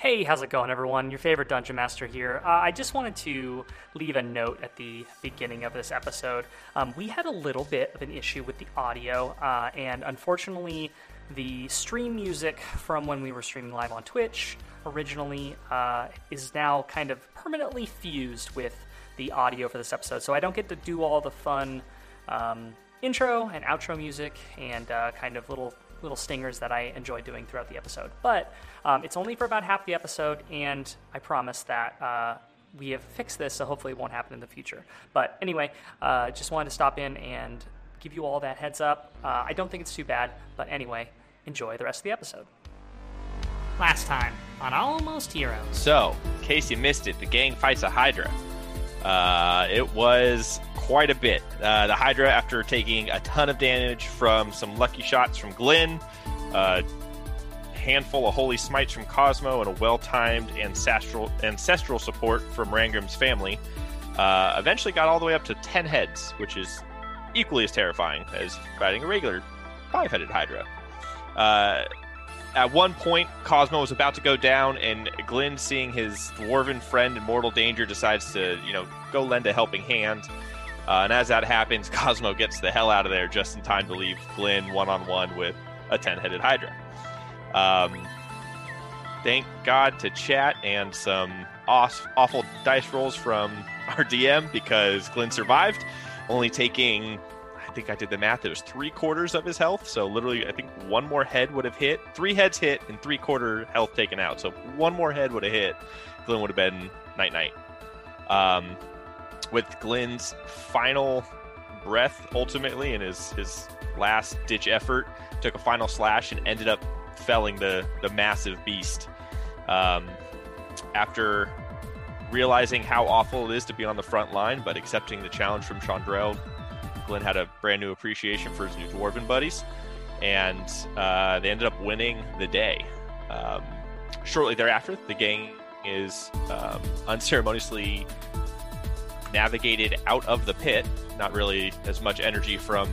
Hey, how's it going, everyone? Your favorite Dungeon Master here. Uh, I just wanted to leave a note at the beginning of this episode. Um, we had a little bit of an issue with the audio, uh, and unfortunately, the stream music from when we were streaming live on Twitch originally uh, is now kind of permanently fused with the audio for this episode. So I don't get to do all the fun um, intro and outro music and uh, kind of little little stingers that I enjoy doing throughout the episode. But um, it's only for about half the episode, and I promise that uh, we have fixed this, so hopefully it won't happen in the future. But anyway, uh, just wanted to stop in and give you all that heads up. Uh, I don't think it's too bad, but anyway, enjoy the rest of the episode. Last time on Almost Heroes. So, in case you missed it, the gang fights a Hydra. Uh, it was quite a bit. Uh, the Hydra, after taking a ton of damage from some lucky shots from Glenn, a handful of holy smites from Cosmo, and a well-timed ancestral ancestral support from Rangrim's family, uh, eventually got all the way up to ten heads, which is equally as terrifying as fighting a regular five-headed Hydra. At one point, Cosmo was about to go down, and Glenn, seeing his dwarven friend in mortal danger, decides to, you know, go lend a helping hand. Uh, and as that happens, Cosmo gets the hell out of there just in time to leave Glenn one on one with a 10 headed Hydra. Um, thank God to chat and some awful dice rolls from our DM because Glenn survived, only taking I think I did the math. It was three quarters of his health. So literally, I think one more head would have hit. Three heads hit and three quarter health taken out. So one more head would have hit. Glenn would have been night night. Um, with Glenn's final breath, ultimately, and his his last ditch effort, took a final slash and ended up felling the the massive beast. Um, after realizing how awful it is to be on the front line, but accepting the challenge from Chandrell Had a brand new appreciation for his new dwarven buddies, and uh, they ended up winning the day. Um, shortly thereafter, the gang is um, unceremoniously navigated out of the pit. Not really as much energy from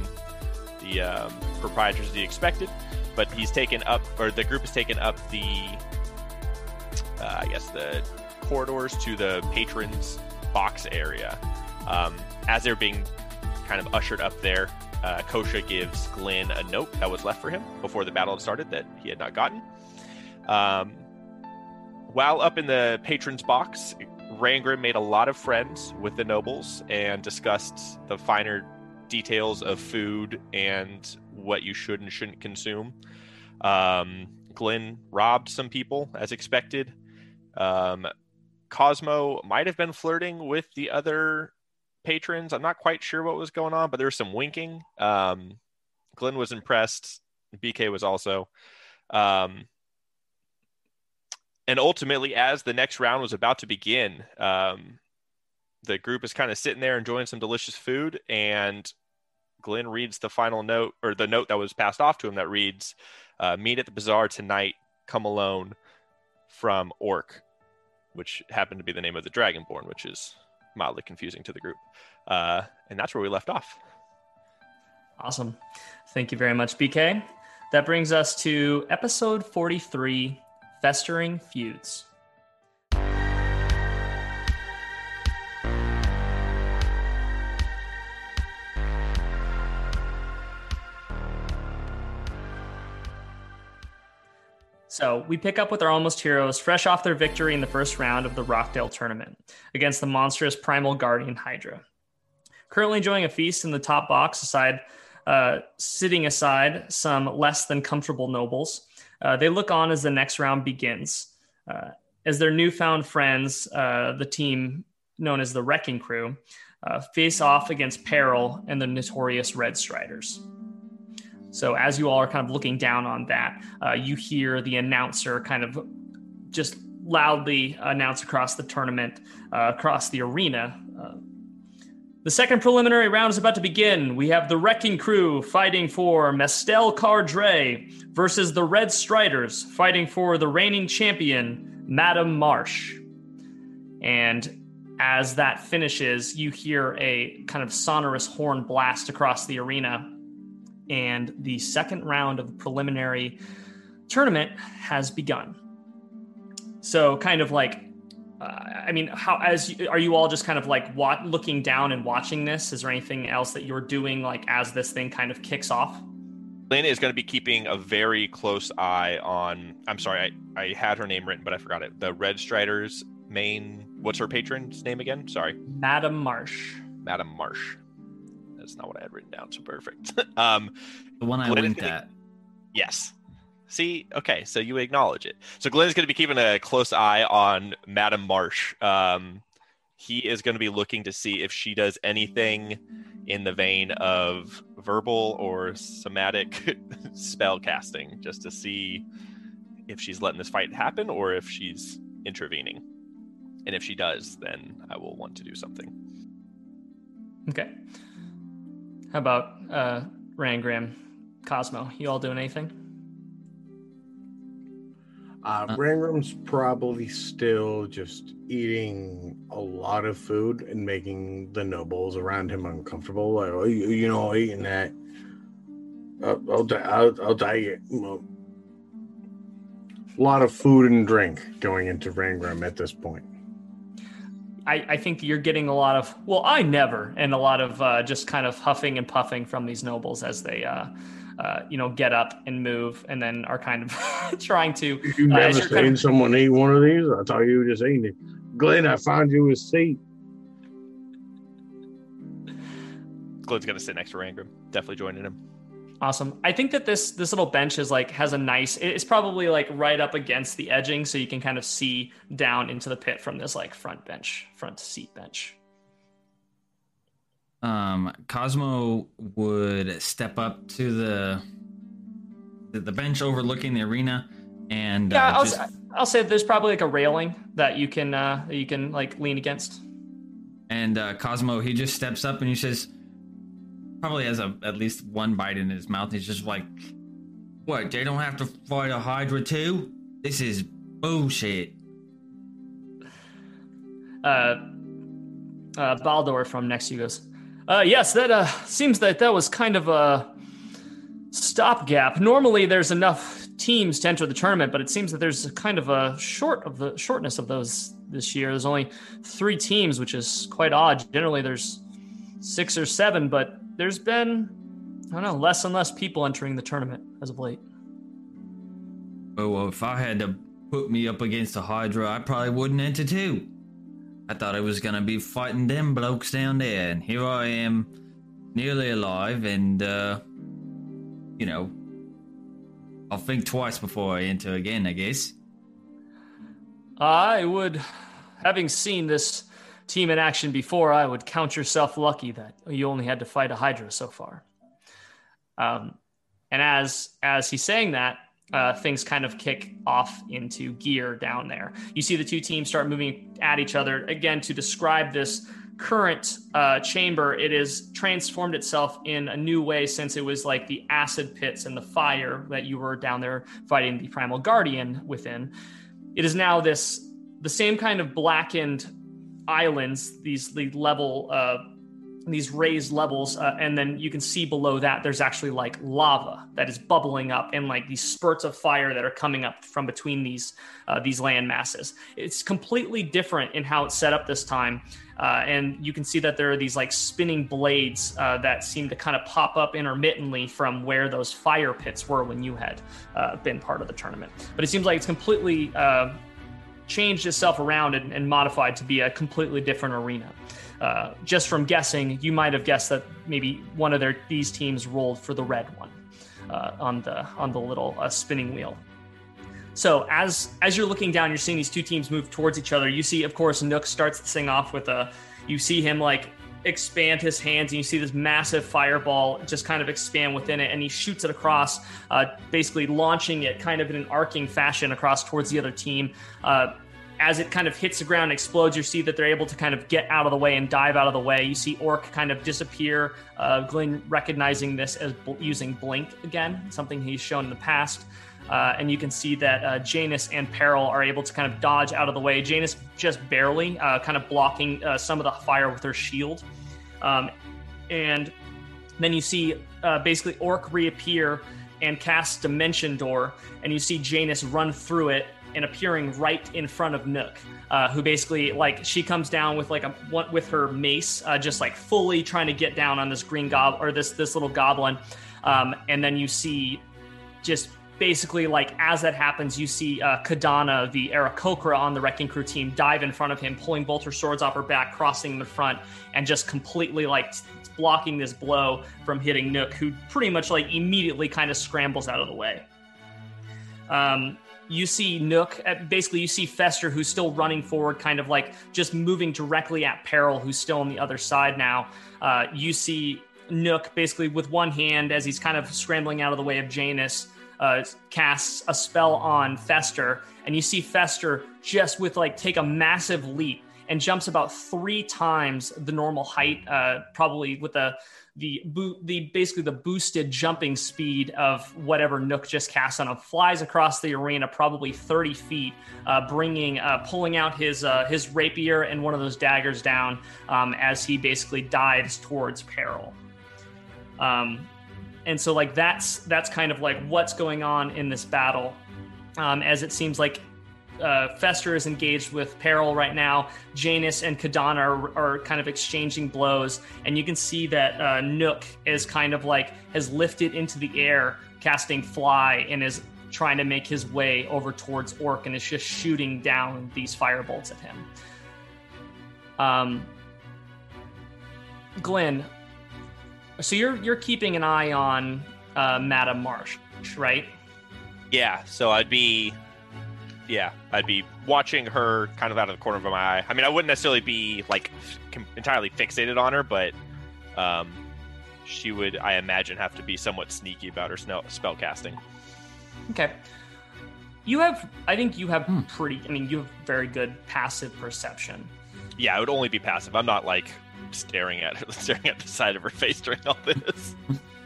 the um, proprietors as he expected, but he's taken up, or the group has taken up the, uh, I guess, the corridors to the patrons' box area. Um, as they're being kind of ushered up there. Uh, Kosha gives Glenn a note that was left for him before the battle had started that he had not gotten. Um, while up in the patron's box, Rangrim made a lot of friends with the nobles and discussed the finer details of food and what you should and shouldn't consume. Um, Glenn robbed some people as expected. Um, Cosmo might have been flirting with the other patrons. I'm not quite sure what was going on, but there was some winking. Um, Glenn was impressed. BK was also. Um, and ultimately, as the next round was about to begin, um, the group is kind of sitting there enjoying some delicious food, and Glenn reads the final note or the note that was passed off to him that reads, uh, "Meet at the bazaar tonight. Come alone." From Orc, which happened to be the name of the Dragonborn, which is mildly confusing to the group. Uh, and that's where we left off. Awesome. Thank you very much, BK. That brings us to episode 43 Festering Feuds. So we pick up with our almost heroes fresh off their victory in the first round of the Rockdale tournament against the monstrous Primal Guardian Hydra. Currently enjoying a feast in the top box, aside uh, sitting aside some less than comfortable nobles. Uh, they look on as the next round begins. Uh, as their newfound friends, uh, the team known as the Wrecking Crew, uh, face off against Peril and the notorious Red Striders. So as you all are kind of looking down on that, uh, you hear the announcer kind of just loudly announce across the tournament, uh, across the arena. Uh, the second preliminary round is about to begin. We have the Wrecking Crew fighting for Mestel Cardre versus the Red Striders fighting for the reigning champion, Madam Marsh. And as that finishes, you hear a kind of sonorous horn blast across the arena and the second round of the preliminary tournament has begun. so kind of like uh, I mean, how as you, are you all just kind of like what, looking down and watching this? Is there anything else that you're doing like as this thing kind of kicks off? Lynn is going to be keeping a very close eye on. I'm sorry, I, I had her name written, but I forgot it. The Red Striders main. What's her patron's name again? Sorry, Madam Marsh. Madam Marsh. That's not what I had written down. So perfect. um, the one I Glenn winked gonna- at. Yes. See, okay, so you acknowledge it. So Glenn is going to be keeping a close eye on Madam Marsh. Um, he is going to be looking to see if she does anything in the vein of verbal or somatic spell casting, just to see if she's letting this fight happen or if she's intervening. And if she does, then I will want to do something. Okay. How about uh, Rangram, Cosmo? You all doing anything? Uh, Uh. Rangram's probably still just eating a lot of food and making the nobles around him uncomfortable. Like, oh, you, you know, eating that. I'll, I'll, ta- I'll, I'll take it. Well, A lot of food and drink going into Rangram at this point. I, I think you're getting a lot of well, I never, and a lot of uh, just kind of huffing and puffing from these nobles as they, uh, uh, you know, get up and move, and then are kind of trying to. You Uh, never seen kind of- someone eat one of these? I thought you were just eating it. Glenn, I found you a seat. Glenn's going to sit next to Rangram, definitely joining him. Awesome. I think that this this little bench is like has a nice. It's probably like right up against the edging, so you can kind of see down into the pit from this like front bench, front seat bench. Um, Cosmo would step up to the the, the bench overlooking the arena, and Yeah, uh, I'll, just, I'll say there's probably like a railing that you can uh, you can like lean against. and uh, Cosmo he just steps up and he says, probably has a at least one bite in his mouth. He's just like, "What? They don't have to fight a Hydra too? This is bullshit." uh, uh, Baldor from next to you goes, uh, yes, that uh, seems that that was kind of a stopgap. Normally, there's enough teams to enter the tournament, but it seems that there's kind of a short of the shortness of those this year. There's only three teams, which is quite odd. Generally, there's six or seven, but there's been I don't know less and less people entering the tournament as of late. Oh, well, if I had to put me up against a Hydra, I probably wouldn't enter too. I thought I was gonna be fighting them blokes down there, and here I am, nearly alive, and uh, you know, I'll think twice before I enter again, I guess. I would, having seen this team in action before, I would count yourself lucky that you only had to fight a Hydra so far. Um, and as as he's saying that, uh, things kind of kick off into gear down there. You see the two teams start moving at each other again to describe this current uh, chamber. It has transformed itself in a new way since it was like the acid pits and the fire that you were down there fighting the primal guardian within it is now this the same kind of blackened islands these the level uh these raised levels uh, and then you can see below that there's actually like lava that is bubbling up and like these spurts of fire that are coming up from between these uh, these land masses. It's completely different in how it's set up this time uh, and you can see that there are these like spinning blades uh, that seem to kind of pop up intermittently from where those fire pits were when you had uh, been part of the tournament. But it seems like it's completely uh, changed itself around and, and modified to be a completely different arena. Uh, just from guessing, you might have guessed that maybe one of their these teams rolled for the red one uh, on the on the little uh, spinning wheel. So as as you're looking down, you're seeing these two teams move towards each other. You see, of course, Nook starts this thing off with a. You see him like expand his hands, and you see this massive fireball just kind of expand within it, and he shoots it across, uh, basically launching it kind of in an arcing fashion across towards the other team. Uh, as it kind of hits the ground and explodes, you see that they're able to kind of get out of the way and dive out of the way. You see Orc kind of disappear. Uh, Glenn recognizing this as bl- using Blink again, something he's shown in the past. Uh, and you can see that uh, Janus and Peril are able to kind of dodge out of the way. Janus just barely, uh, kind of blocking uh, some of the fire with her shield. Um, and then you see uh, basically Orc reappear and cast Dimension Door, and you see Janus run through it and appearing right in front of Nook, uh, who basically like she comes down with like a with her mace, uh, just like fully trying to get down on this green gob or this this little goblin, um, and then you see just basically like as that happens, you see uh, Kadana, the Aarakocra on the wrecking crew team, dive in front of him, pulling both swords off her back, crossing in the front, and just completely like blocking this blow from hitting Nook, who pretty much like immediately kind of scrambles out of the way. Um, you see Nook, uh, basically, you see Fester, who's still running forward, kind of like just moving directly at Peril, who's still on the other side now. Uh, you see Nook basically with one hand as he's kind of scrambling out of the way of Janus, uh, casts a spell on Fester, and you see Fester just with like take a massive leap and jumps about three times the normal height, uh, probably with the the bo- the basically the boosted jumping speed of whatever Nook just cast on him. Flies across the arena, probably 30 feet, uh, bringing uh, pulling out his uh, his rapier and one of those daggers down um, as he basically dives towards Peril. Um, and so like that's that's kind of like what's going on in this battle, um, as it seems like uh, Fester is engaged with Peril right now. Janus and Kadana are, are, kind of exchanging blows, and you can see that uh, Nook is kind of like has lifted into the air, casting Fly, and is trying to make his way over towards Orc, and is just shooting down these firebolts at him. Um, Glenn, so you're you're keeping an eye on uh, Madame Marsh, right? Yeah. So I'd be yeah, I'd be watching her kind of out of the corner of my eye. I mean, I wouldn't necessarily be like entirely fixated on her, but um, she would, I imagine, have to be somewhat sneaky about her spell casting. Okay. You have, I think you have hmm. pretty, I mean, you have very good passive perception. Yeah, it would only be passive. I'm not like staring at her, staring at the side of her face during all this.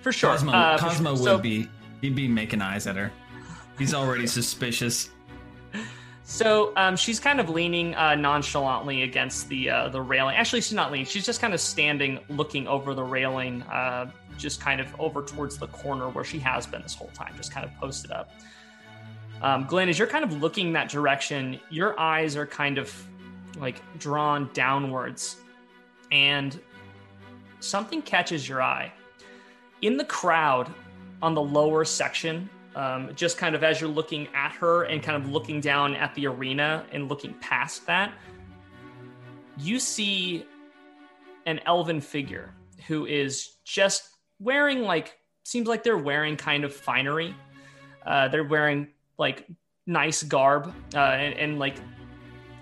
For sure. Cosmo, uh, Cosmo would so, be, he'd be making eyes at her. He's already suspicious. So um, she's kind of leaning uh, nonchalantly against the uh, the railing. Actually, she's not leaning. She's just kind of standing, looking over the railing, uh, just kind of over towards the corner where she has been this whole time, just kind of posted up. Um, Glenn, as you're kind of looking that direction, your eyes are kind of like drawn downwards, and something catches your eye. In the crowd, on the lower section um, just kind of as you're looking at her and kind of looking down at the arena and looking past that, you see an elven figure who is just wearing like seems like they're wearing kind of finery. Uh, they're wearing like nice garb uh, and, and like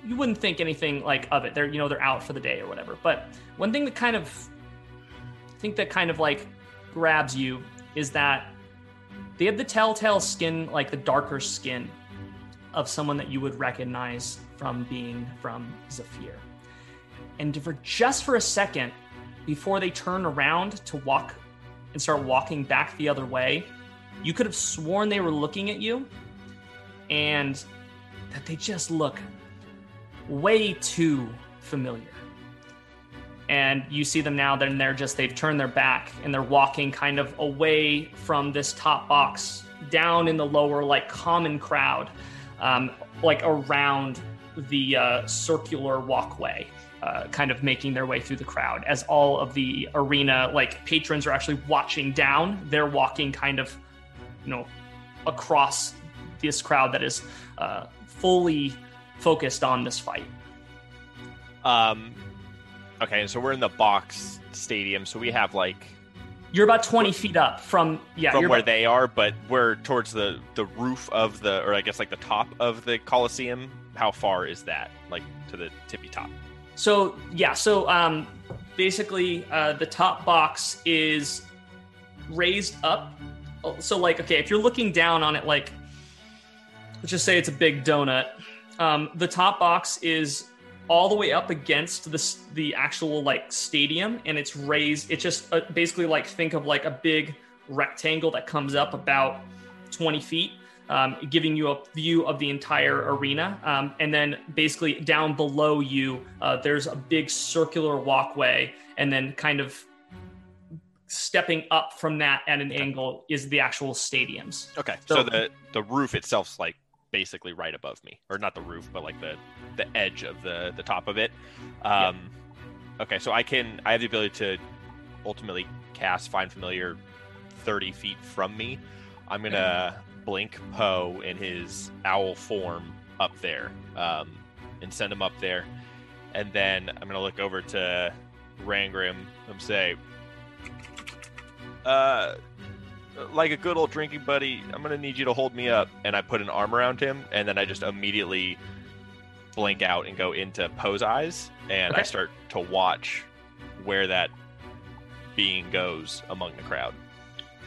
you wouldn't think anything like of it. They're you know they're out for the day or whatever. But one thing that kind of I think that kind of like grabs you is that they have the telltale skin, like the darker skin of someone that you would recognize from being from Zephyr. And for just for a second, before they turn around to walk and start walking back the other way, you could have sworn they were looking at you and that they just look way too familiar. And you see them now then they're just they've turned their back and they're walking kind of away from this top box down in the lower like common crowd um, like around the uh, circular walkway uh, kind of making their way through the crowd as all of the arena like patrons are actually watching down. They're walking kind of you know across this crowd that is uh, fully focused on this fight um Okay, so we're in the box stadium, so we have like you're about 20 feet up from yeah from where about... they are, but we're towards the the roof of the or I guess like the top of the Coliseum. How far is that? Like to the tippy top? So yeah, so um, basically uh, the top box is raised up. So like okay, if you're looking down on it, like let's just say it's a big donut. Um, the top box is all the way up against the the actual like stadium, and it's raised. It's just uh, basically like think of like a big rectangle that comes up about 20 feet, um, giving you a view of the entire arena. Um, and then basically down below you, uh, there's a big circular walkway, and then kind of stepping up from that at an angle is the actual stadiums. Okay, so, so the the roof itself's like basically right above me, or not the roof, but like the the edge of the the top of it. Um, Okay, so I can I have the ability to ultimately cast Find Familiar thirty feet from me. I'm gonna blink Poe in his owl form up there, um, and send him up there, and then I'm gonna look over to Rangrim and say, uh, like a good old drinking buddy, I'm gonna need you to hold me up. And I put an arm around him, and then I just immediately blink out and go into Poe's eyes, and I start to watch where that being goes among the crowd.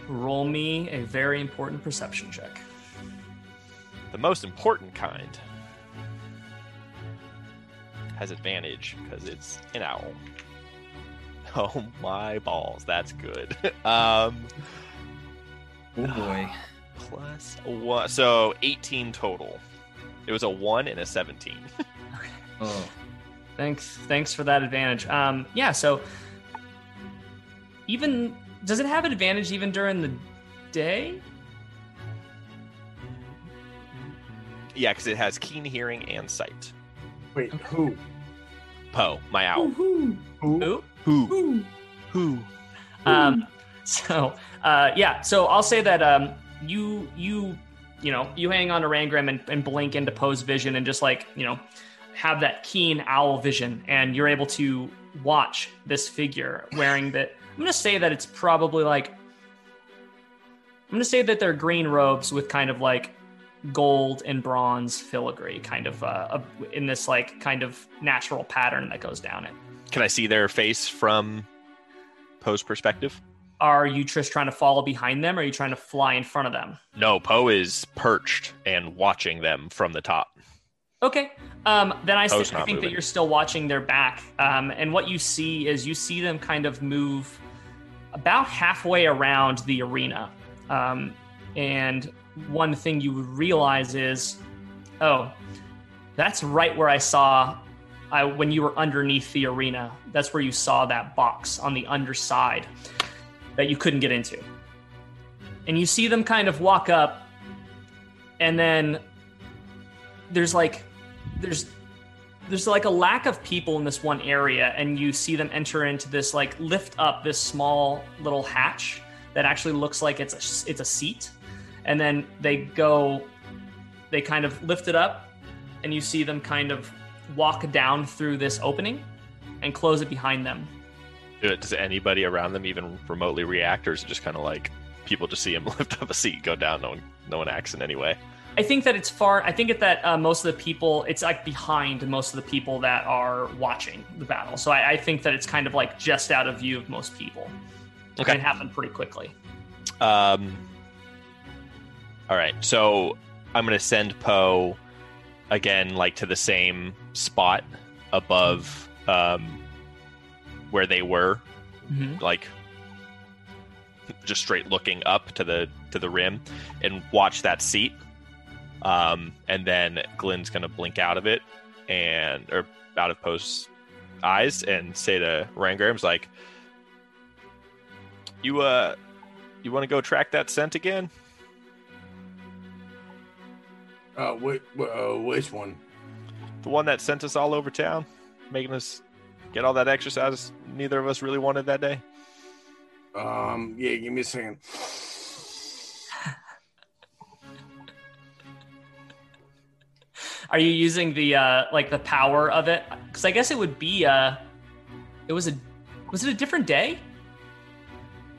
Roll me a very important perception check. The most important kind has advantage because it's an owl. Oh my balls, that's good. um, Oh boy. plus one, so 18 total. It was a one and a 17. Oh. Thanks, thanks for that advantage. Um, yeah. So, even does it have advantage even during the day? yeah, because it has keen hearing and sight. Wait, who? Poe, my owl. Who? Ooh. Who? Who? Um, so uh, yeah, so I'll say that um, you you you know you hang on to Rangram and, and blink into Poe's vision and just like you know have that keen owl vision and you're able to watch this figure wearing that. I'm gonna say that it's probably like I'm gonna say that they're green robes with kind of like gold and bronze filigree kind of uh, in this like kind of natural pattern that goes down it. Can I see their face from Poe's perspective? Are you just trying to follow behind them or are you trying to fly in front of them? No, Poe is perched and watching them from the top. Okay. Um, then I, st- I think that you're still watching their back. Um, and what you see is you see them kind of move about halfway around the arena. Um, and one thing you would realize is, oh, that's right where I saw I, when you were underneath the arena. That's where you saw that box on the underside that you couldn't get into. And you see them kind of walk up, and then there's like there's there's like a lack of people in this one area and you see them enter into this like lift up this small little hatch that actually looks like it's a it's a seat and then they go they kind of lift it up and you see them kind of walk down through this opening and close it behind them Do it- Does anybody around them even remotely react, or is it just kind of like people just see him lift up a seat, go down, no one, no one acts in any way? I think that it's far. I think that uh, most of the people, it's like behind most of the people that are watching the battle. So I, I think that it's kind of like just out of view of most people. Okay. It can happen pretty quickly. Um. All right, so I'm gonna send Poe again, like to the same spot above um, where they were, Mhm. like just straight looking up to the to the rim, and watch that seat. Um, and then Glenn's gonna blink out of it, and or out of Poe's eyes, and say to Rangram's like, "You uh." You want to go track that scent again? Uh, which, uh, which one? The one that sent us all over town, making us get all that exercise neither of us really wanted that day? Um, yeah, give me a second. Are you using the uh, like the power of it? Because I guess it would be. Uh, it was a. Was it a different day?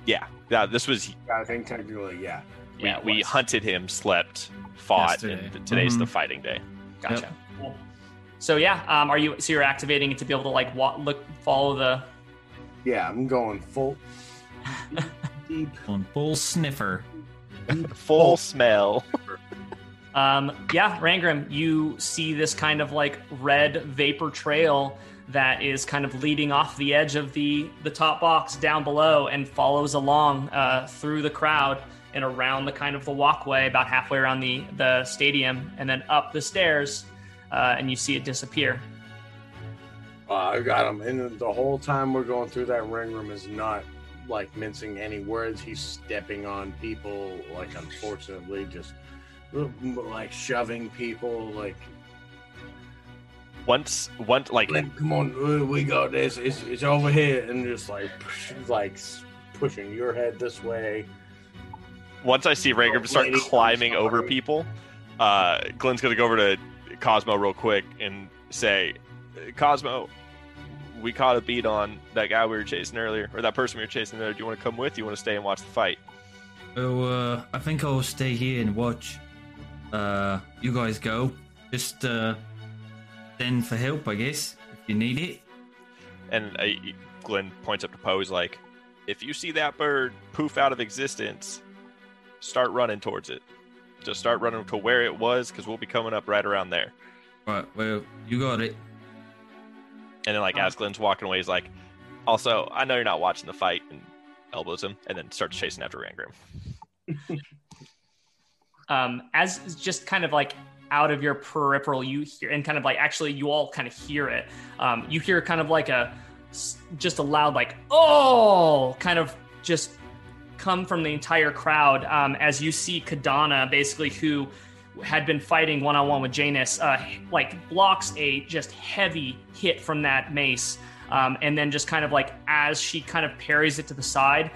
Yeah. Yeah, this was I think technically, yeah. we, Yeah, we was. hunted him, slept, fought, Yesterday. and today's the Mhm. fighting day. Gotcha. Cool. So yeah, um, are you? So you're activating it to be able to like wa- look, follow the. Yeah, I'm going full deep. On full sniffer. Full smell. Um, yeah, Rangram, you see this kind of like red vapor trail that is kind of leading off the edge of the the top box down below and follows along uh, through the crowd and around the kind of the walkway about halfway around the the stadium and then up the stairs uh, and you see it disappear. Uh, I got him. And the whole time we're going through that ring room is not like mincing any words. He's stepping on people, like unfortunately, just like shoving people, like Once, once, like Glenn, come on, we got this. It's, it's over here, and just like push, like pushing your head this way. once I see Rangram start climbing over people, uh, Glenn's gonna go over to Cosmo real quick and say, "Cosmo, we caught a beat on that guy we were chasing earlier, or that person we were chasing there. Do you want to come with? Do you want to stay and watch the fight?" Oh, uh, I think I'll stay here and watch. Uh, you guys go. Just uh, send for help, I guess, if you need it. And uh, Glenn points up to Poe. He's like, "If you see that bird poof out of existence, start running towards it. Just start running to where it was, because we'll be coming up right around there." Right. Well, you got it. And then, like, as Glenn's walking away, he's like, "Also, I know you're not watching the fight," and elbows him, and then starts chasing after Rangram. um, as just kind of like out of your peripheral, you hear and kind of like actually you all kind of hear it. Um, you hear kind of like a just a loud like oh kind of just come from the entire crowd um, as you see Kadana basically who had been fighting one on one with Janus uh, like blocks a just heavy hit from that mace. Um, and then just kind of like as she kind of parries it to the side,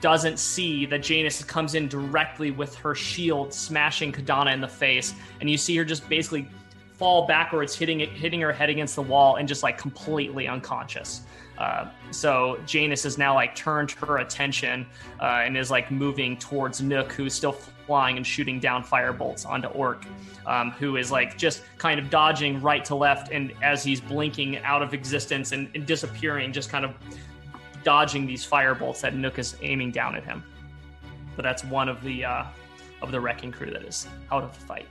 doesn't see that Janus comes in directly with her shield, smashing Kadana in the face, and you see her just basically fall backwards, hitting it, hitting her head against the wall, and just like completely unconscious. Uh, so Janus has now like turned her attention uh, and is like moving towards Nook, who's still flying and shooting down firebolts onto Orc, um, who is like just kind of dodging right to left, and as he's blinking out of existence and, and disappearing, just kind of dodging these firebolts that Nook is aiming down at him. But that's one of the uh, of the wrecking crew that is out of the fight.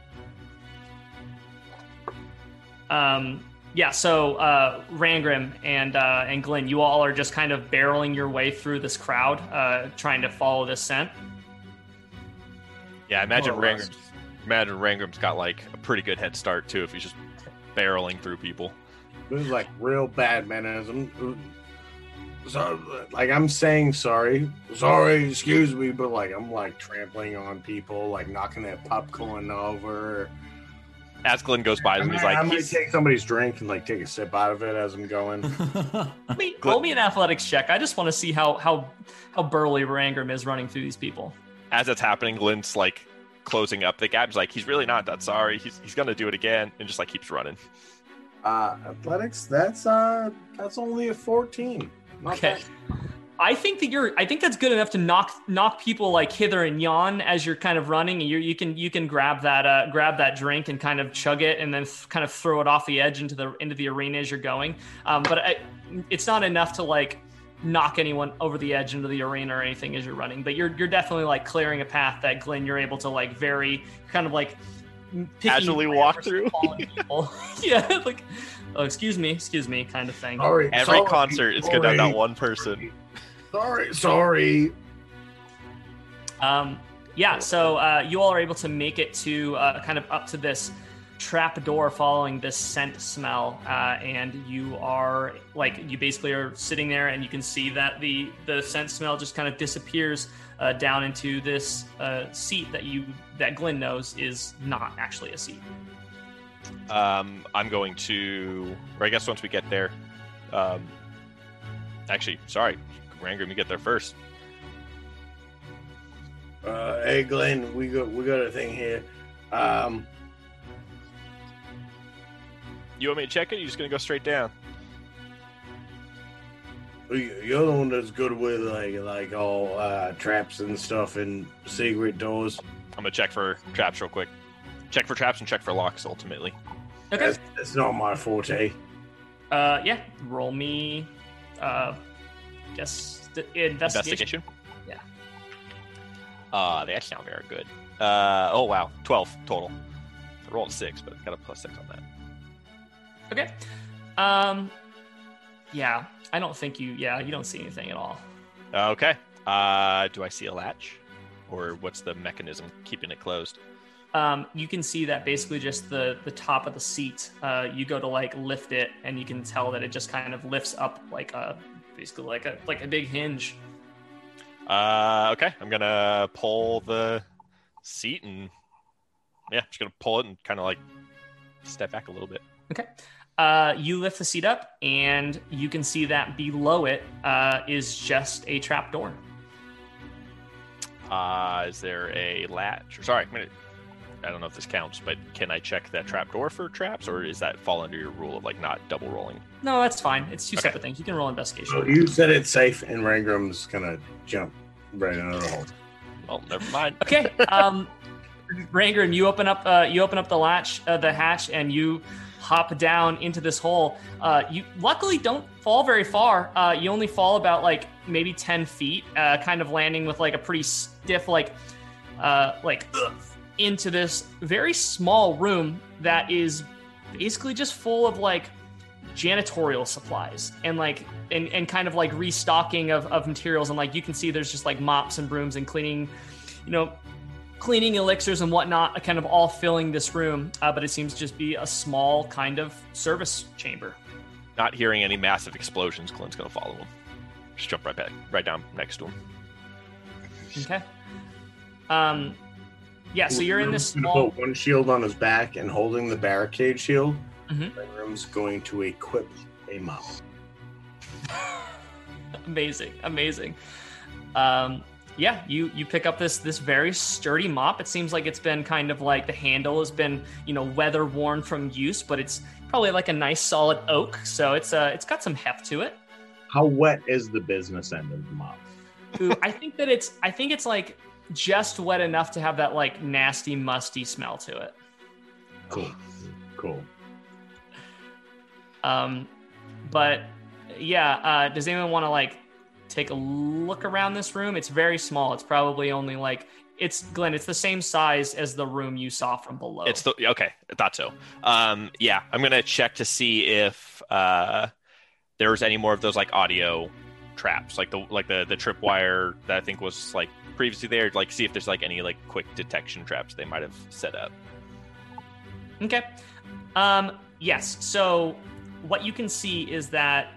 Um, yeah, so uh, Rangrim and uh, and Glenn, you all are just kind of barreling your way through this crowd, uh, trying to follow this scent. Yeah, I imagine More or less. Rangram's, imagine Rangram's got like a pretty good head start too if he's just barreling through people. This is like real bad mannerism. So, like, I'm saying sorry, sorry, excuse me, but like, I'm like trampling on people, like knocking that popcorn over. As Glenn goes by I him, he's like, I might he's, take somebody's drink and like take a sip out of it as I'm going. Let me, roll me an athletics check. I just want to see how how how burly Rangram is running through these people. as that's happening, Glenn's like closing up the gap. He's like, he's really not that sorry. He's, he's gonna do it again, and just like keeps running. Uh, athletics, that's uh, that's only a 14. Not Okay. bad. I think that you're. I think that's good enough to knock knock people like hither and yon as you're kind of running. And you you can you can grab that uh, grab that drink and kind of chug it, and then th- kind of throw it off the edge into the into the arena as you're going. Um, but I, it's not enough to like knock anyone over the edge into the arena or anything as you're running. But you're you're definitely like clearing a path that Glenn you're able to like very kind of like Casually walk through. yeah, like oh excuse me, excuse me, kind of thing. Sorry. Every sorry, concert is good down sorry, that one person. Sorry, sorry. Um, yeah, so uh, you all are able to make it to uh, kind of up to this trap door following this scent smell, uh, and you are like you basically are sitting there, and you can see that the the scent smell just kind of disappears uh, down into this uh, seat that you that Glenn knows is not actually a seat. Um, I'm going to, or I guess once we get there, um, actually, sorry, Rangram, you get there first. Uh, hey, Glenn, we got we got a thing here. Um, You want me to check it? Or you just gonna go straight down? you- you're the one that's good with like like all uh, traps and stuff and secret doors. I'm gonna check for traps real quick. Check for traps and check for locks ultimately. Okay. That's, that's not my forte. Uh, yeah. Roll me. Uh, guess the investigation. Investigation. Yeah. Uh, that's not very good. Uh, oh wow, twelve total. I rolled a six, but got a plus six on that. Okay. Um. Yeah, I don't think you. Yeah, you don't see anything at all. Okay. Uh, do I see a latch, or what's the mechanism keeping it closed? Um, you can see that basically just the the top of the seat. Uh, you go to like lift it, and you can tell that it just kind of lifts up like a basically like a like a big hinge. Uh, okay. I'm gonna pull the seat and yeah, just gonna pull it and kind of like step back a little bit. Okay. Uh, you lift the seat up, and you can see that below it uh, is just a trap door. Uh, is there a latch? Sorry, I'm gonna, I don't know if this counts, but can I check that trap door for traps, or is that fall under your rule of like not double rolling? No, that's fine. It's two Okay. separate things. You can roll investigation. So you said it's safe, and Rangram's gonna jump right out of the hole. Well, never mind. Okay. Um, Rangram, you open up. Uh, you open up the latch, uh, the hatch, and you hop down into this hole. Uh, you luckily don't fall very far. Uh, you only fall about like maybe ten feet, uh, kind of landing with like a pretty stiff, like, uh, like ugh, into this very small room that is basically just full of like janitorial supplies and like and, and kind of like restocking of, of materials and like you can see there's just like mops and brooms and cleaning you know cleaning elixirs and whatnot kind of all filling this room uh, but it seems to just be a small kind of service chamber Not hearing any massive explosions, Clint's gonna follow him. Just jump right back, right down next to him. okay um yeah so you're in this small put one shield on his back and holding the barricade shield. Mhm. Rangram's going to equip a mop. amazing amazing um yeah you you pick up this this very sturdy mop it seems like it's been kind of like the handle has been you know weather worn from use but it's probably like a nice solid oak so it's uh it's got some heft to it How wet is the business end of the mop? Ooh, i think that it's i think it's like just wet enough to have that like nasty musty smell to it Cool. Cool. um but yeah uh does anyone want to like take a look around this room it's very small it's probably only like it's glenn it's the same size as the room you saw from below It's the okay. I thought so. Um, yeah, I'm gonna check to see if uh, there's any more of those like audio traps, like the like the the tripwire that I think was like previously there. Like, see if there's like any like quick detection traps they might have set up. Okay. Um, yes. So what you can see is that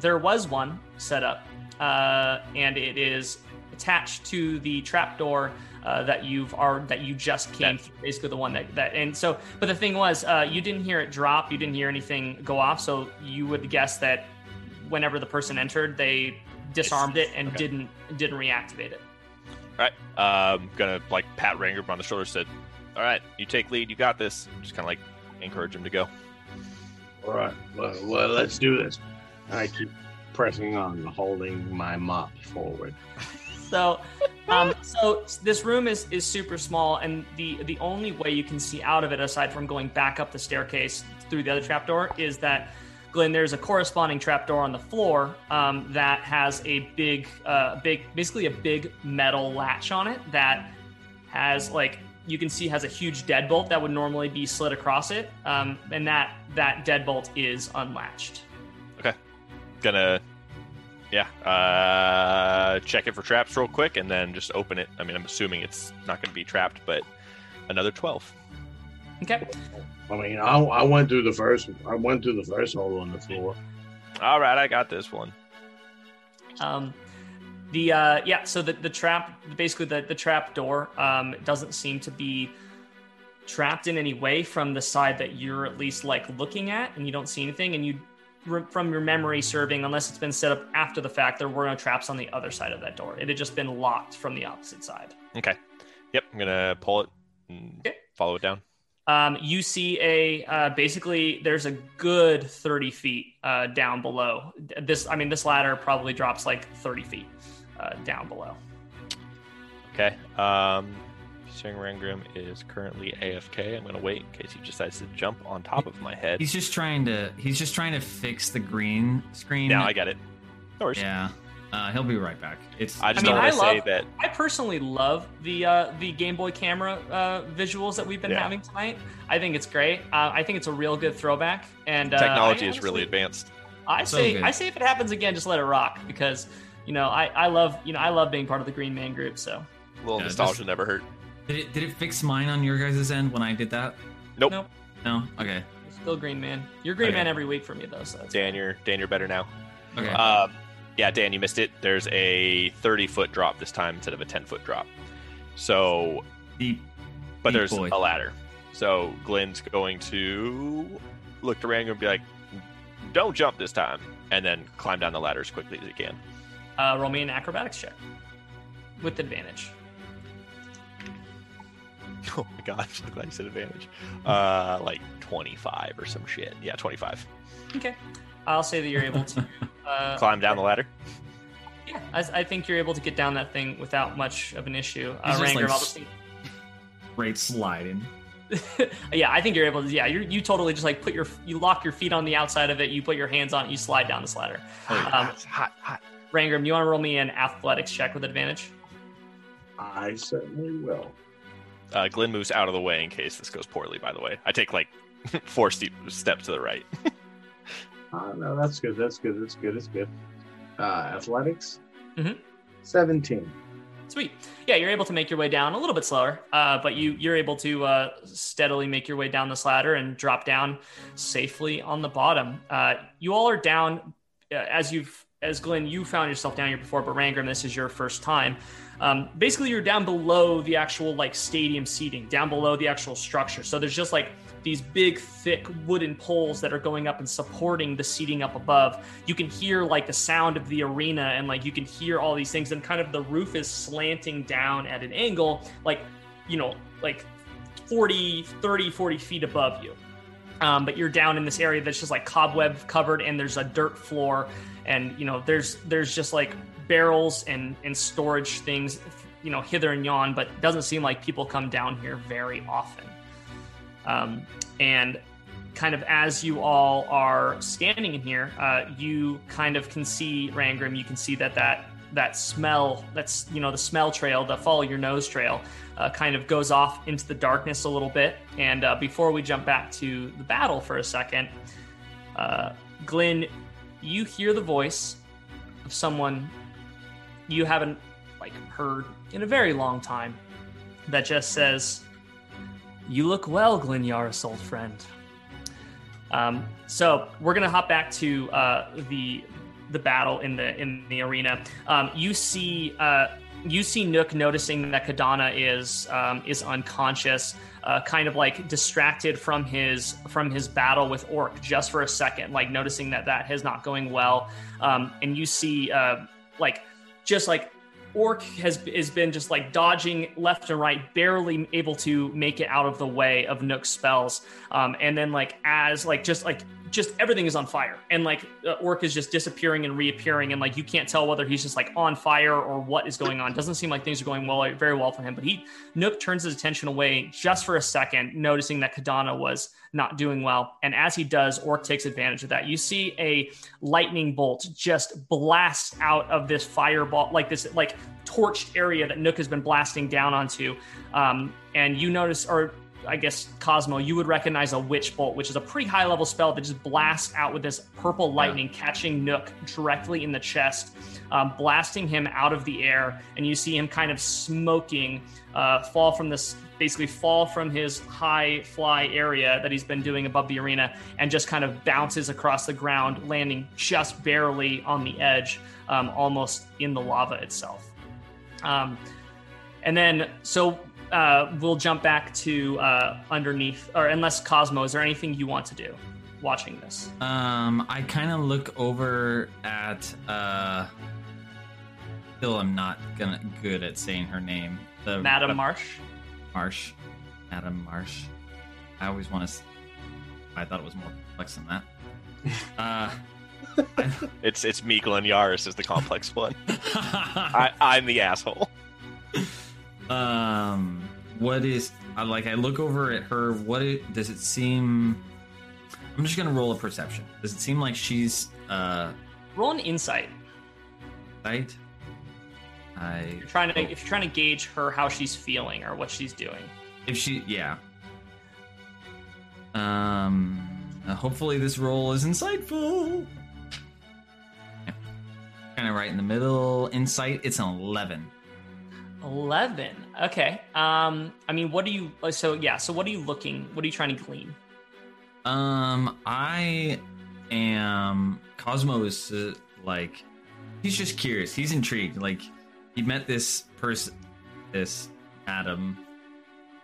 there was one set up, uh, and it is attached to the trapdoor uh, that you've are that you just came That- through. Basically, the one that that and so. But the thing was, uh, you didn't hear it drop. You didn't hear anything go off. So you would guess that whenever the person entered, they disarmed it and Okay. didn't didn't reactivate it. All right, I'm gonna like pat Ranger on the shoulder. Said, "All right, you take lead. You got this." Just kind of like encourage him to go. All right, well, well, let's do this. I keep pressing on, holding my mop forward. So, um, so this room is is super small, and the the only way you can see out of it, aside from going back up the staircase through the other trapdoor, is that Glenn, there's a corresponding trapdoor on the floor um, that has a big, uh, big, basically a big metal latch on it that has like you can see has a huge deadbolt that would normally be slid across it, um, and that that deadbolt is unlatched. Okay, gonna, yeah, uh, check it for traps real quick, and then just open it. I mean, I'm assuming it's not gonna be trapped, but another twelve. Okay. I mean, I, I went through the first. I went through the first hole on the floor. All right, I got this one. Um, the uh, yeah, so the, the trap, basically the the trap door, um, doesn't seem to be trapped in any way from the side that you're at least like looking at, and you don't see anything. And you, from your memory serving, unless it's been set up after the fact, there were no traps on the other side of that door. It had just been locked from the opposite side. Okay. Yep, I'm gonna pull it and Okay. follow it down. Um, you see a uh, basically there's a good 30 feet uh, down below. This, I mean, this ladder probably drops like 30 feet uh, down below. Okay. Um, Sing Rangram is currently AFK. I'm gonna wait in case he decides to jump on top of my head. He's just trying to he's just trying to fix the green screen. Now I get it. No worries. yeah. Uh, he'll be right back. It's I just I mean, don't want to say love- that. I personally love the uh, the Game Boy camera uh, visuals that we've been Yeah. having tonight. I think it's great. Uh, I think it's a real good throwback. And uh, Technology I is really advanced. I So say good. I say if it happens again, just let it rock because you know I, I love you know I love being part of the Green Man group. So A little Yeah, nostalgia just- never hurt. did it did it fix mine on your guys' end when I did that? Nope. Nope. No. Okay. still Green Man. You're Green Okay. Man every week for me though. So Dan, you're Dan, you're better now. Okay. Um, yeah, Dan, you missed it. There's a 30 foot drop this time instead of a 10 foot drop. So the but Deep there's boy. a ladder. So Glenn's going to look to Rango and be like, "Don't jump this time," and then climb down the ladder as quickly as he can. Uh, roll me an acrobatics check with advantage. Oh my gosh, I'm glad you said advantage. Uh, like 25 or some shit. Yeah, 25. Okay. I'll say that you're able to uh, Climb down the ladder. Yeah, I, I think you're able to get down that thing without much of an issue. Uh, He's Ranger, like, I'll just think- Great sliding. yeah, I think you're able to. Yeah, you you totally just like put your you lock your feet on the outside of it. You put your hands on it. You slide down this ladder. Oh, Um, it's hot, hot. Rangram, you want to roll me an athletics check with advantage? I certainly will. Uh, Glenn moves out of the way in case this goes poorly. By the way, I take like four steep steps to the right. Uh, no, that's good. That's good. That's good. That's good. Uh, athletics. Mhm. Seventeen. Sweet. Yeah, you're able to make your way down a little bit slower, uh, but you you're able to uh, steadily make your way down this ladder and drop down safely on the bottom. Uh, you all are down uh, as you've as Glenn, you found yourself down here before, but Rangram, this is your first time. Um, basically, you're down below the actual like stadium seating, down below the actual structure. So there's just like these big, thick wooden poles that are going up and supporting the seating up above. You can hear like the sound of the arena and like you can hear all these things, and kind of the roof is slanting down at an angle, like you know, like 40, 30, 40 feet above you. Um, but you're down in this area that's just like cobweb covered, and there's a dirt floor, and you know there's there's just like barrels and and storage things, you know, hither and yon. But doesn't seem like people come down here very often. Um, and kind of as you all are standing in here, uh, you kind of can see Rangrim. You can see that that that smell, that's you know the smell trail, the follow your nose trail, uh, kind of goes off into the darkness a little bit. And uh, before we jump back to the battle for a second, uh, Glenn, you hear the voice of someone you haven't like heard in a very long time that just says, "You look well, Glenn Yaris, old friend." Um, so we're gonna hop back to uh, the the battle in the in the arena. Um, you see uh, you see Nook noticing that Kadana is um, is unconscious, uh, kind of like distracted from his from his battle with Orc just for a second, like noticing that that is not going well. Um, and you see uh, like just like Orc has has been just like dodging left and right, barely able to make it out of the way of Nook's spells. Um, and then like as like just like just everything is on fire, and like uh, Orc is just disappearing and reappearing, and like you can't tell whether he's just like on fire or what is going on. Doesn't seem like things are going well, very well for him. But he Nook turns his attention away just for a second, noticing that Kadana was not doing well. And as he does, Orc takes advantage of that. You see a lightning bolt just blast out of this fireball, like this like torched area that Nook has been blasting down onto. Um, and you notice, or I guess Cosmo, you would recognize a witch bolt, which is a pretty high level spell that just blasts out with this purple lightning, catching Nook directly in the chest, um, blasting him out of the air. And you see him kind of smoking, uh, fall from this, basically fall from his high fly area that he's been doing above the arena, and just kind of bounces across the ground, landing just barely on the edge, um, almost in the lava itself. Um, and then, so uh, we'll jump back to uh, underneath, or unless Cosmo, is there anything you want to do watching this? Um, I kind of look over at. uh Still, I'm not gonna good at saying her name. The Madam Marsh? Marsh, Madam Marsh. I always want to. I thought it was more complex than that. Uh, It's it's me, Glenn Yaris, is the complex one. I, I, I'm the asshole. um, what is? I like. I look over at her. What it, does it seem? I'm just gonna roll a perception. Does it seem like she's uh Roll an insight. right? I You're trying to, if you're trying to gauge her, how she's feeling or what she's doing. if she yeah. Um. uh, hopefully this roll is insightful. Kind of right in the middle. Insight. It's an eleven. 11. Okay. Um, I mean, what are you, so yeah, so what are you looking, what are you trying to glean? Um, I am Cosmo is uh, like he's just curious. He's intrigued. Like he met this person, this Adam,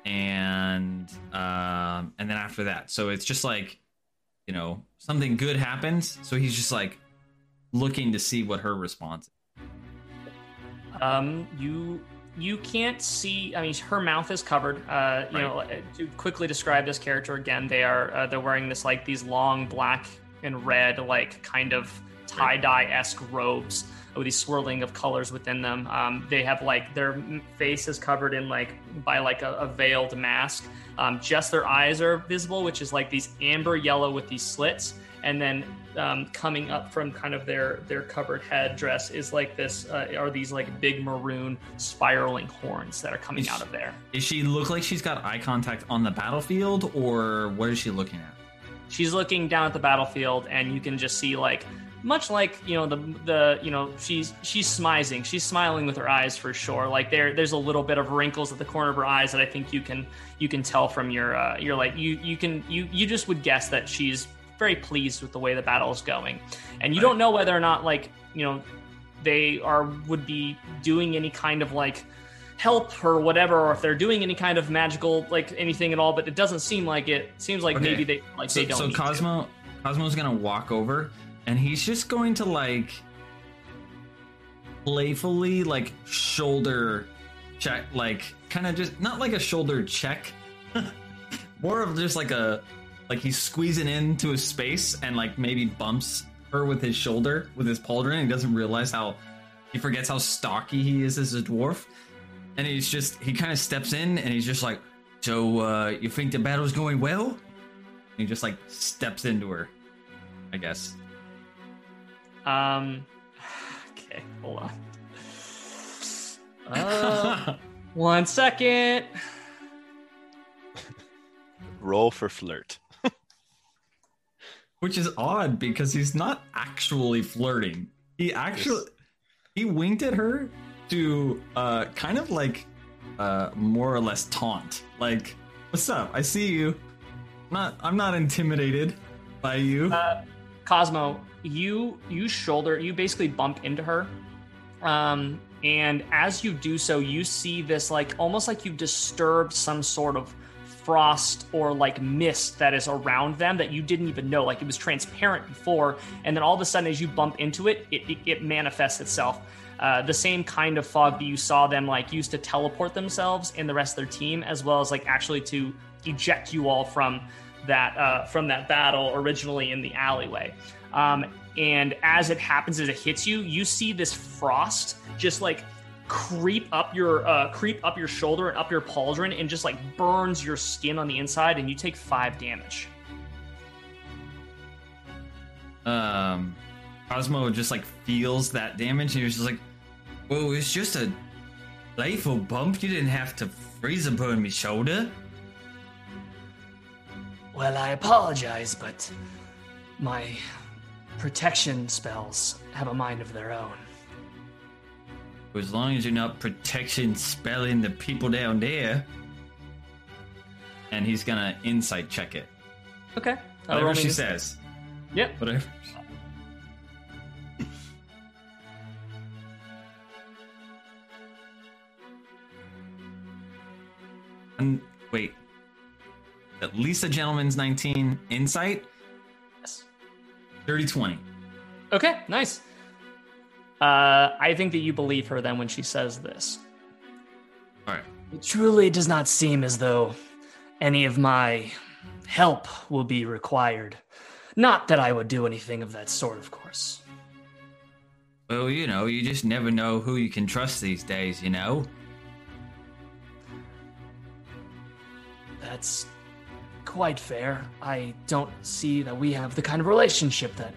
and um, and then after that, so it's just like, you know, something good happens. So he's just like looking to see what her response. is. Um, you you can't see. I mean, her mouth is covered. Uh, you know, to quickly describe this character again, they are uh, they're wearing this like these long black and red like kind of tie dye esque robes with these swirling of colors within them. Um, they have like their face is covered in like by like a, a veiled mask. Um, just their eyes are visible, which is like these amber yellow with these slits, and then um, coming up from kind of their their covered head dress is like this uh, are these like big maroon spiraling horns that are coming Is out of there. Does she look like she's got eye contact on the battlefield, or what is she looking at? She's looking down at the battlefield, and you can just see like much like you know the the you know she's she's smizing she's smiling with her eyes for sure like there there's a little bit of wrinkles at the corner of her eyes that i think you can you can tell from your uh you're like you you can you you just would guess that she's very pleased with the way the battle is going and you don't know whether or not like you know they are would be doing any kind of like help or whatever or if they're doing any kind of magical like anything at all but it doesn't seem like it seems like Okay. maybe they like So, they don't so need to. Cosmo, Cosmo's gonna walk over, and he's just going to like playfully like shoulder check, like kind of just not like a shoulder check, more of just like a like he's squeezing into his space and like maybe bumps her with his shoulder with his pauldron. He doesn't realize how he forgets how stocky he is as a dwarf, and he's just he kind of steps in and he's just like, "So uh, you think the battle's going well?" And he just like steps into her, I guess. Um. Okay, hold on. Uh, one second. Roll for flirt. Which is odd because he's not actually flirting. He actually he winked at her to uh kind of like uh more or less taunt. Like, what's up? I see you. I'm not I'm not intimidated by you. Uh, Cosmo, you you shoulder you basically bump into her, um, and as you do so, you see this like almost like you've disturbed some sort of frost or like mist that is around them that you didn't even know. Like it was transparent before, and then all of a sudden, as you bump into it, it it, it manifests itself. Uh, the same kind of fog that you saw them like use to teleport themselves and the rest of their team, as well as like actually to eject you all from that uh, from that battle originally in the alleyway. Um, and as it happens, as it hits you, you see this frost just like creep up your uh, creep up your shoulder and up your pauldron, and just like burns your skin on the inside, and you take five damage. um Cosmo just like feels that damage and he was just like, Whoa, it's just a playful bump. You didn't have to freeze and burn me shoulder. Well, I apologize, but my protection spells have a mind of their own. As long as you're not protection spelling the people down there. And he's gonna insight check it. Okay. Uh, Whatever she says. Yep. Whatever. and wait. At least a gentleman's 19 insight, Yes. 30 20. Okay, nice. Uh, I think that you believe her then when she says this. Alright. It truly does not seem as though any of my help will be required. Not that I would do anything of that sort, of course. Well, you know, you just never know who you can trust these days, you know? That's quite fair. I don't see that we have the kind of relationship that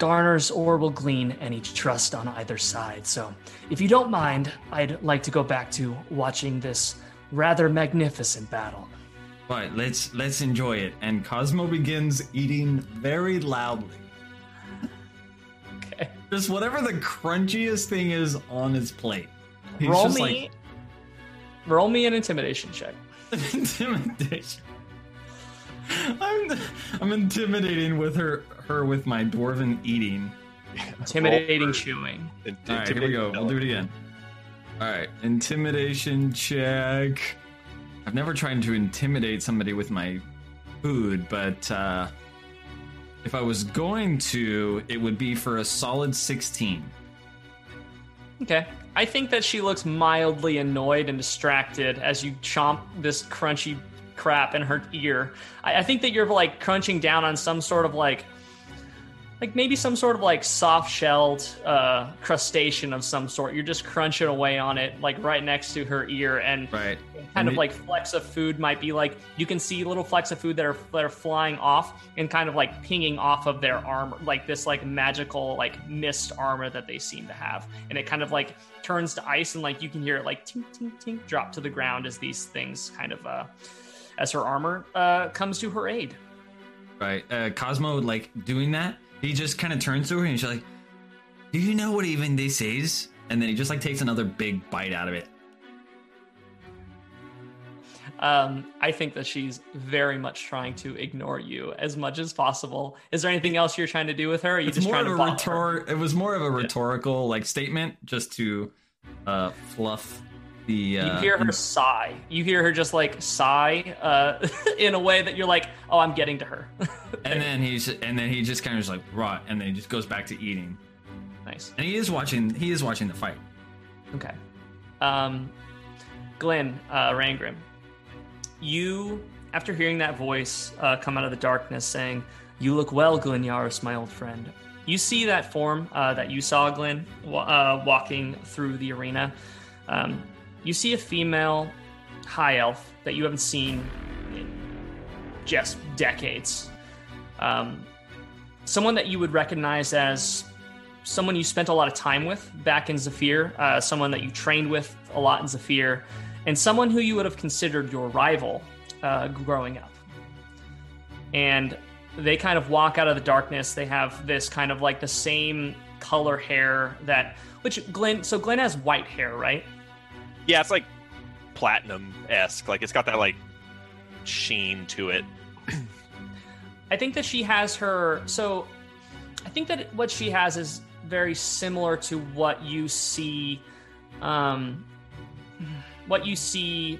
garners or will glean any trust on either side. So, if you don't mind, I'd like to go back to watching this rather magnificent battle. Right, let's let's enjoy it. And Cosmo begins eating very loudly. Okay. Just whatever the crunchiest thing is on his plate. He's roll just me roll me an intimidation check. intimidation. I'm I'm intimidating with her her with my dwarven eating. Intimidating chewing. In- All right, here we go. We'll do it again. All right, intimidation check. I've never tried to intimidate somebody with my food, but uh, if I was going to, it would be for a solid 16. Okay. I think that she looks mildly annoyed and distracted as you chomp this crunchy crap in her ear. I, I think that you're like crunching down on some sort of like like maybe some sort of like soft shelled uh, crustacean of some sort. You're just crunching away on it, like right next to her ear, and Right. kind And of it- like flecks of food might be like you can see little flecks of food that are that are flying off and kind of like pinging off of their armor, like this like magical like mist armor that they seem to have, and it kind of like turns to ice and like you can hear it like tink tink tink drop to the ground as these things kind of uh as her armor uh comes to her aid. Right. Uh, Cosmo, like, doing that, he just kind of turns to her and she's like, Do you know what even this is? And then he just, like, takes another big bite out of it. Um, I think that she's very much trying to ignore you as much as possible. Is there anything else you're trying to do with her? Or are you It's just more trying of to a follow her? rhetor- It was more of a rhetorical, like, statement just to uh, fluff the. You Uh, hear her sigh. You hear her just like sigh uh, in a way that you're like, "Oh, I'm getting to her." and then he's and then he just kind of just like rot, and then he just goes back to eating. nice. And he is watching. He is watching the fight. Okay. Um, Glenn uh, Rangrim, you, after hearing that voice uh, come out of the darkness saying, You look well, Glenn Yaris, my old friend. You see that form uh, that you saw, Glenn, wa- uh, walking through the arena. Um, you see a female high elf that you haven't seen in just decades. Um, someone that you would recognize as someone you spent a lot of time with back in Zephyr, uh, someone that you trained with a lot in Zephyr, and someone who you would have considered your rival uh, growing up. And they kind of walk out of the darkness. They have this kind of like the same color hair that, which Glenn, so Glenn has white hair, right? Yeah, it's like platinum esque. Like it's got that like sheen to it. I think that she has her. So I think that what she has is very similar to what you see, um, what you see,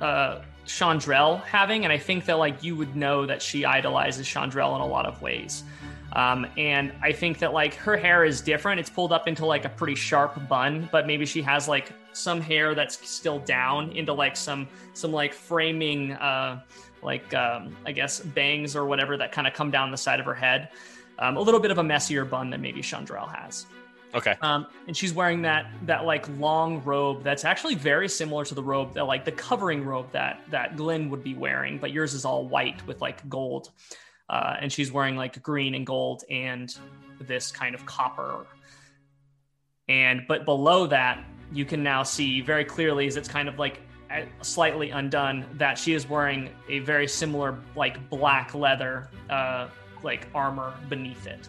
uh, having, and I think that like you would know that she idolizes Chandrel in a lot of ways. Um, and I think that like her hair is different. It's pulled up into like a pretty sharp bun, but maybe she has like some hair that's still down into like some some like framing uh like um, I guess bangs or whatever that kind of come down the side of her head. Um, a little bit of a messier bun than maybe Chandrel has. Okay. Um, and she's wearing that that like long robe that's actually very similar to the robe that like the covering robe that that Glenn would be wearing, but yours is all white with like gold. Uh, and she's wearing like green and gold and this kind of copper. And but below that, you can now see very clearly as it's kind of like uh, slightly undone that she is wearing a very similar like black leather uh, like armor beneath it.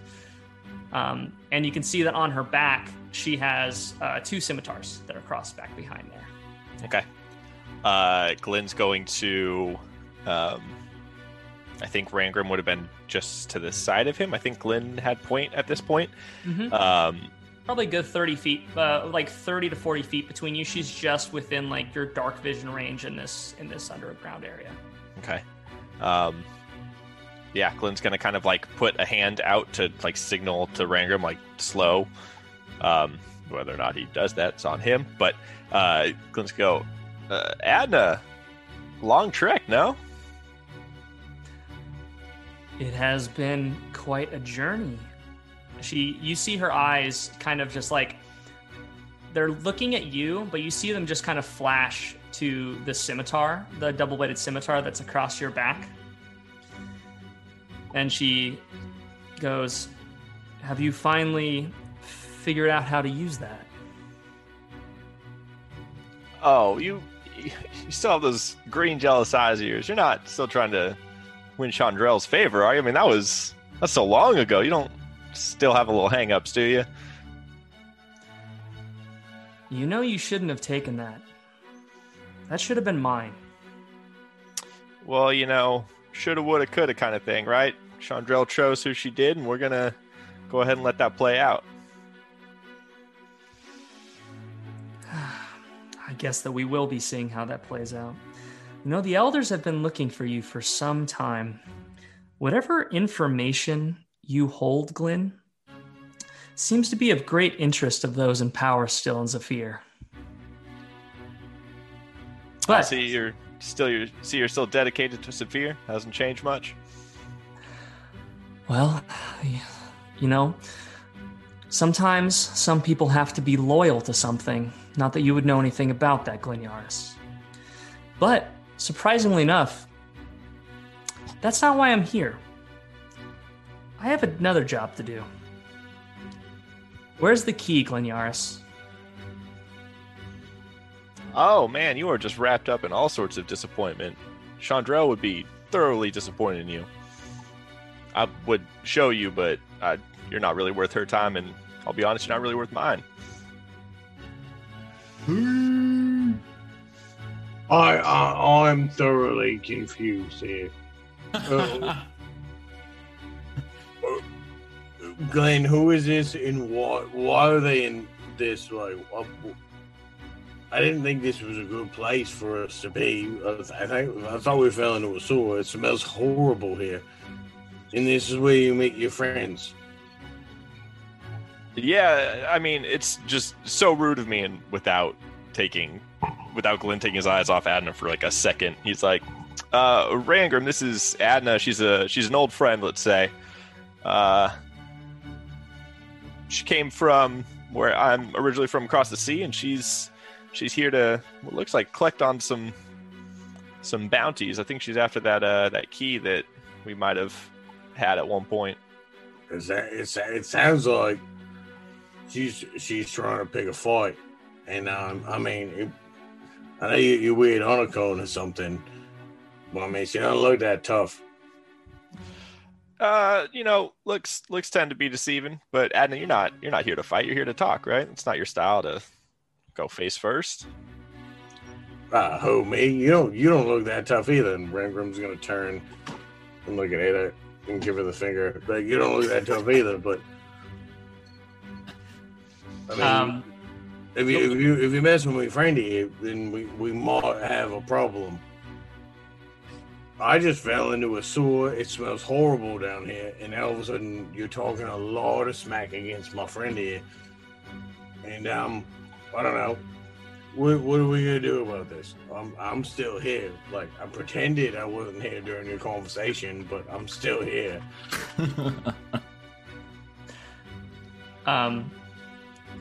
Um, and you can see that on her back, she has uh, two scimitars that are crossed back behind there. Okay. Uh, Glenn's going to. Um, I think Rangrim would have been just to the side of him. I think Glenn had point at this point. Mhm. Um, Probably a good 30 feet, uh, like 30 to 40 feet between you. She's just within like your dark vision range in this in this underground area. okay. Um, yeah, Glenn's gonna kind of like put a hand out to like signal to Rangram like slow. Um, whether or not he does that, it's on him. But uh, Glenn's go. Uh, Adna, long trek, no? It has been quite a journey. She, you see her eyes kind of just like they're looking at you, but you see them just kind of flash to the scimitar, the double-bladed scimitar that's across your back. And she goes, "Have you finally figured out how to use that?" Oh, you you still have those green jealous eyes of yours. You're not still trying to win Chandrell's favor, are you? I mean, that was that's so long ago. You don't still have a little hang-ups, do you? You know you shouldn't have taken that. That should have been mine. Well, you know, shoulda, woulda, coulda kind of thing, right? Chandrell chose who she did, and we're gonna go ahead and let that play out. I guess that we will be seeing how that plays out. You know, the elders have been looking for you for some time. Whatever information you hold, Glenn, seems to be of great interest of those in power still in Zephyr. I see you're still you're see you're still dedicated to Zephyr. Hasn't changed much. Well, you know, sometimes some people have to be loyal to something. Not that you would know anything about that, Glen Yaris. But surprisingly enough, that's not why I'm here. I have another job to do. Where's the key, Glen Yaris? Oh man, you are just wrapped up in all sorts of disappointment. Chandrell would be thoroughly disappointed in you. I would show you, but uh, you're not really worth her time, and I'll be honest, you're not really worth mine. I, I I'm thoroughly confused here. Uh, Glenn, who is this and why, why are they in this? Like, I didn't think this was a good place for us to be. I, I think I thought we fell into a sewer. It smells horrible here, and this is where you meet your friends. Yeah, I mean, it's just so rude of me, and without taking, without Glenn taking his eyes off Adna for like a second, he's like, uh, "Rangram, this is Adna. She's a she's an old friend, let's say. Uh, she came from where I'm originally from, across the sea, and she's she's here to what looks like collect on some some bounties. I think she's after that uh that key that we might have had at one point. Is that it's, it sounds like she's she's trying to pick a fight, and um, I mean, it, I know you, you're weird honeycomb or something, but I mean, she don't look that tough. Uh, you know, looks looks tend to be deceiving, but Adna, you're not you're not here to fight. You're here to talk, right? It's not your style to go face first. Uh, who me? You don't you don't look that tough either. And Rangram's gonna turn and look at Ada and give her the finger. Like you don't look that tough either. But I mean, Um, if you if you if you mess with me, friend here, then we we might have a problem. I just fell into a sewer. It smells horrible down here, and all of a sudden you're talking a lot of smack against my friend here. And um, I don't know. What, what are we gonna do about this? I'm I'm still here. Like I pretended I wasn't here during your conversation, but I'm still here. um,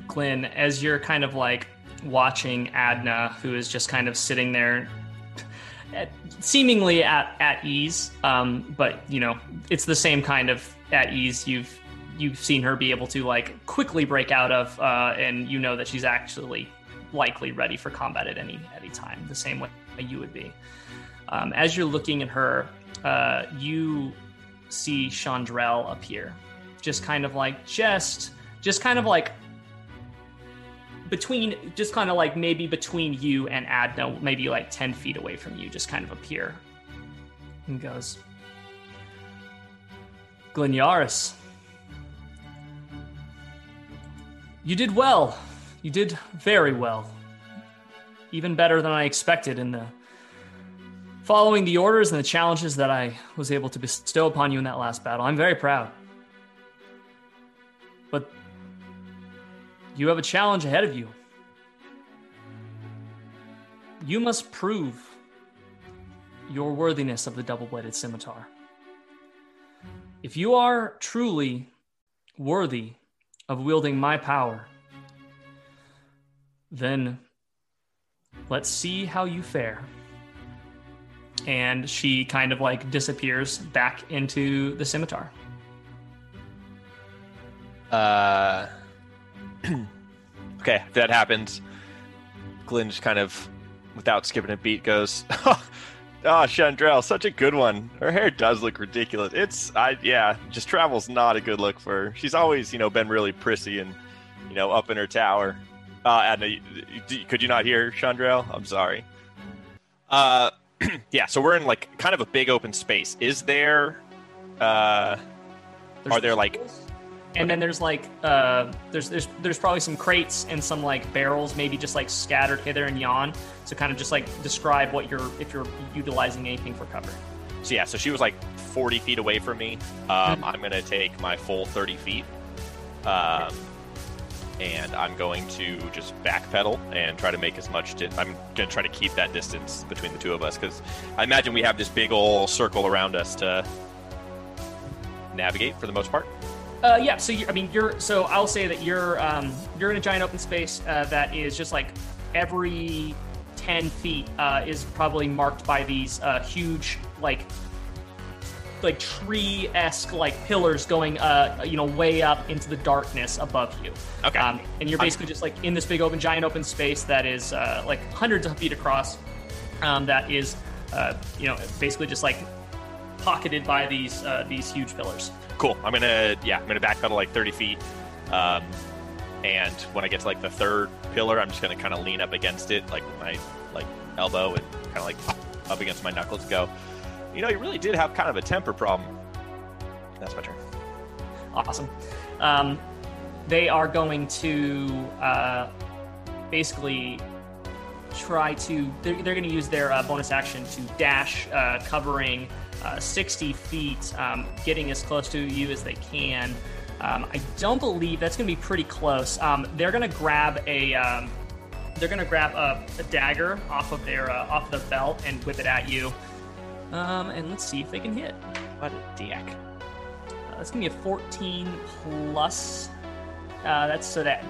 Glenn, as you're kind of like watching Adna, who is just kind of sitting there, at, seemingly at at ease, um, but you know it's the same kind of at ease you've you've seen her be able to like quickly break out of, uh, and you know that she's actually likely ready for combat at any any time, the same way you would be. Um, as you're looking at her, uh, you see Chandrell appear, just kind of like just just kind of like between just kind of like maybe between you and Adna, maybe like 10 feet away from you, just kind of appear. And goes, Glen Yaris, you did well. You did very well. Even better than I expected in the following the orders and the challenges that I was able to bestow upon you in that last battle. I'm very proud. But you have a challenge ahead of you. You must prove your worthiness of the double bladed scimitar. If you are truly worthy of wielding my power, then let's see how you fare. And she kind of like disappears back into the scimitar. Uh, okay, if that happens, Glenn just kind of, without skipping a beat, goes, "Oh, Chandrell, such a good one. Her hair does look ridiculous. It's, I yeah, just travel's not a good look for her. She's always, you know, been really prissy and, you know, up in her tower. Uh, Adna, could you not hear Chandrell? I'm sorry. Uh, yeah. So we're in like kind of a big open space. Is there, uh, Are there, like- and then there's like uh, there's there's there's probably some crates and some like barrels, maybe just like scattered hither and yon. to kind of just like describe what you're if you're utilizing anything for cover. So yeah, so she was like 40 feet away from me. Um, I'm gonna take my full 30 feet, um, and I'm going to just backpedal and try to make as much. Di- I'm gonna try to keep that distance between the two of us because I imagine we have this big old circle around us to navigate for the most part. Uh, yeah. So I mean, you're. So I'll say that you're. Um, you're in a giant open space uh, that is just like every ten feet uh, is probably marked by these uh, huge like like tree esque like pillars going uh you know way up into the darkness above you. Okay. Um, and you're basically just like in this big open giant open space that is uh, like hundreds of feet across. Um, that is uh, you know basically just like pocketed by these uh, these huge pillars. Cool. I'm gonna yeah, I'm gonna backpedal like 30 feet. Um, and when I get to like the third pillar, I'm just gonna kind of lean up against it, like with my like elbow, and kind of like up against my knuckles. Go. You know, you really did have kind of a temper problem. That's my turn. Awesome. Um, they are going to uh, basically try to. They're, they're going to use their uh, bonus action to dash, uh, covering uh, 60 feet, um, getting as close to you as they can. Um, I don't believe that's going to be pretty close. Um, they're going to grab a. Um, they're going to grab a, a dagger off of their uh, off the belt and whip it at you. Um, and let's see if they can hit. What a dick. Uh, that's gonna be a 14 plus. Uh, that's so that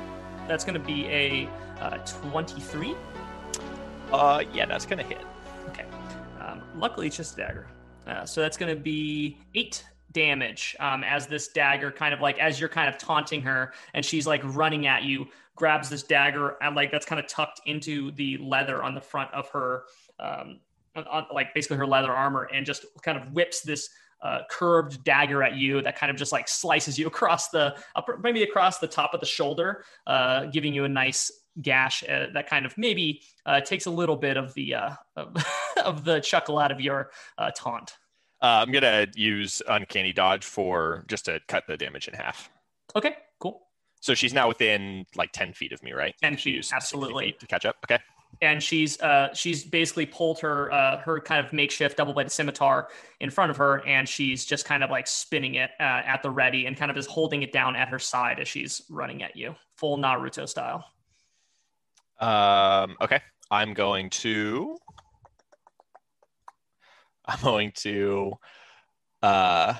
that's gonna be a uh, 23. Uh, yeah, that's gonna hit. Okay. Um, luckily, it's just a dagger. Uh, so that's gonna be eight damage um, as this dagger kind of like as you're kind of taunting her and she's like running at you grabs this dagger and like that's kind of tucked into the leather on the front of her um, on, like basically her leather armor and just kind of whips this uh, curved dagger at you that kind of just like slices you across the upper, maybe across the top of the shoulder, uh, giving you a nice gash uh, that kind of maybe uh, takes a little bit of the uh, of, of the chuckle out of your uh, taunt. Uh, I'm gonna use uncanny dodge for just to cut the damage in half. Okay, cool. So she's now within like 10 feet of me, right? 10 She feet, absolutely. feet to catch up. Okay. and she's uh she's basically pulled her uh her kind of makeshift double bladed scimitar in front of her and she's just kind of like spinning it uh, at the ready and kind of is holding it down at her side as she's running at you full naruto style Um, okay. I'm going to. I'm going to. Uh,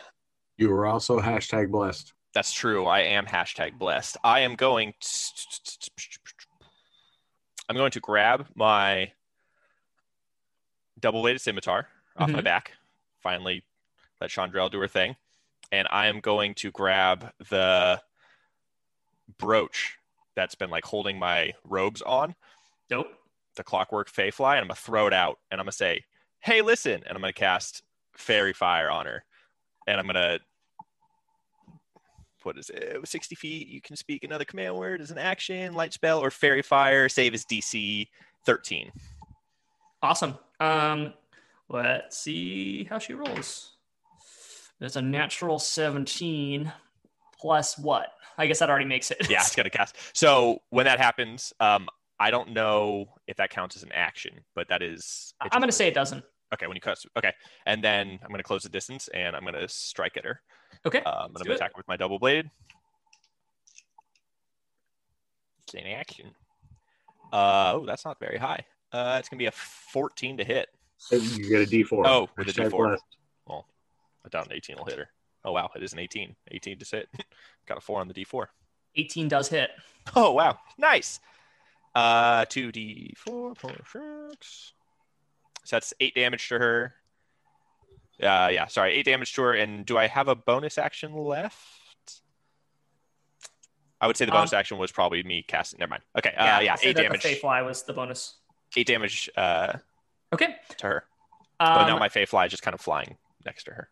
You were also hashtag blessed. that's true. I am hashtag blessed. I am going. To, I'm going to grab my double bladed scimitar off my Mhm. back. Finally, let Chandrell do her thing, and I am going to grab the brooch that's been like holding my robes on. Nope. the clockwork fey fly and I'm gonna throw it out and I'm gonna say, Hey, listen, and I'm gonna cast faerie fire on her. And I'm gonna what is it? 60 feet, you can speak another command word as an action, light spell, or faerie fire, save is DC 13. awesome um let's see how she rolls there's a natural 17 plus what i guess that already makes it Yeah, it's gonna cast. So when that happens, um, I don't know if that counts as an action, but that is i'm gonna say it doesn't okay when you cut okay. And then I'm gonna close the distance and I'm gonna strike at her. okay Um, and I'm gonna attack her with my double blade. It's an action. Uh, oh, that's not very high. Uh, it's gonna be a 14 to hit. You get a D4. Oh, with a Hashtag D4. blessed. I doubt an 18 will hit her. Oh wow, it is an 18. 18 to hit. Got a four on the D4. 18 does hit Oh wow, nice. Uh, two D4, four, six. So that's eight damage to her. Uh, yeah, sorry, eight damage to her. And do I have a bonus action left? I would say the Um, bonus action was probably me casting. Never mind. Okay, uh, yeah, yeah, eight damage. the fly was the bonus Eight damage uh, okay to her. But um, now my Fey fly is just kind of flying next to her.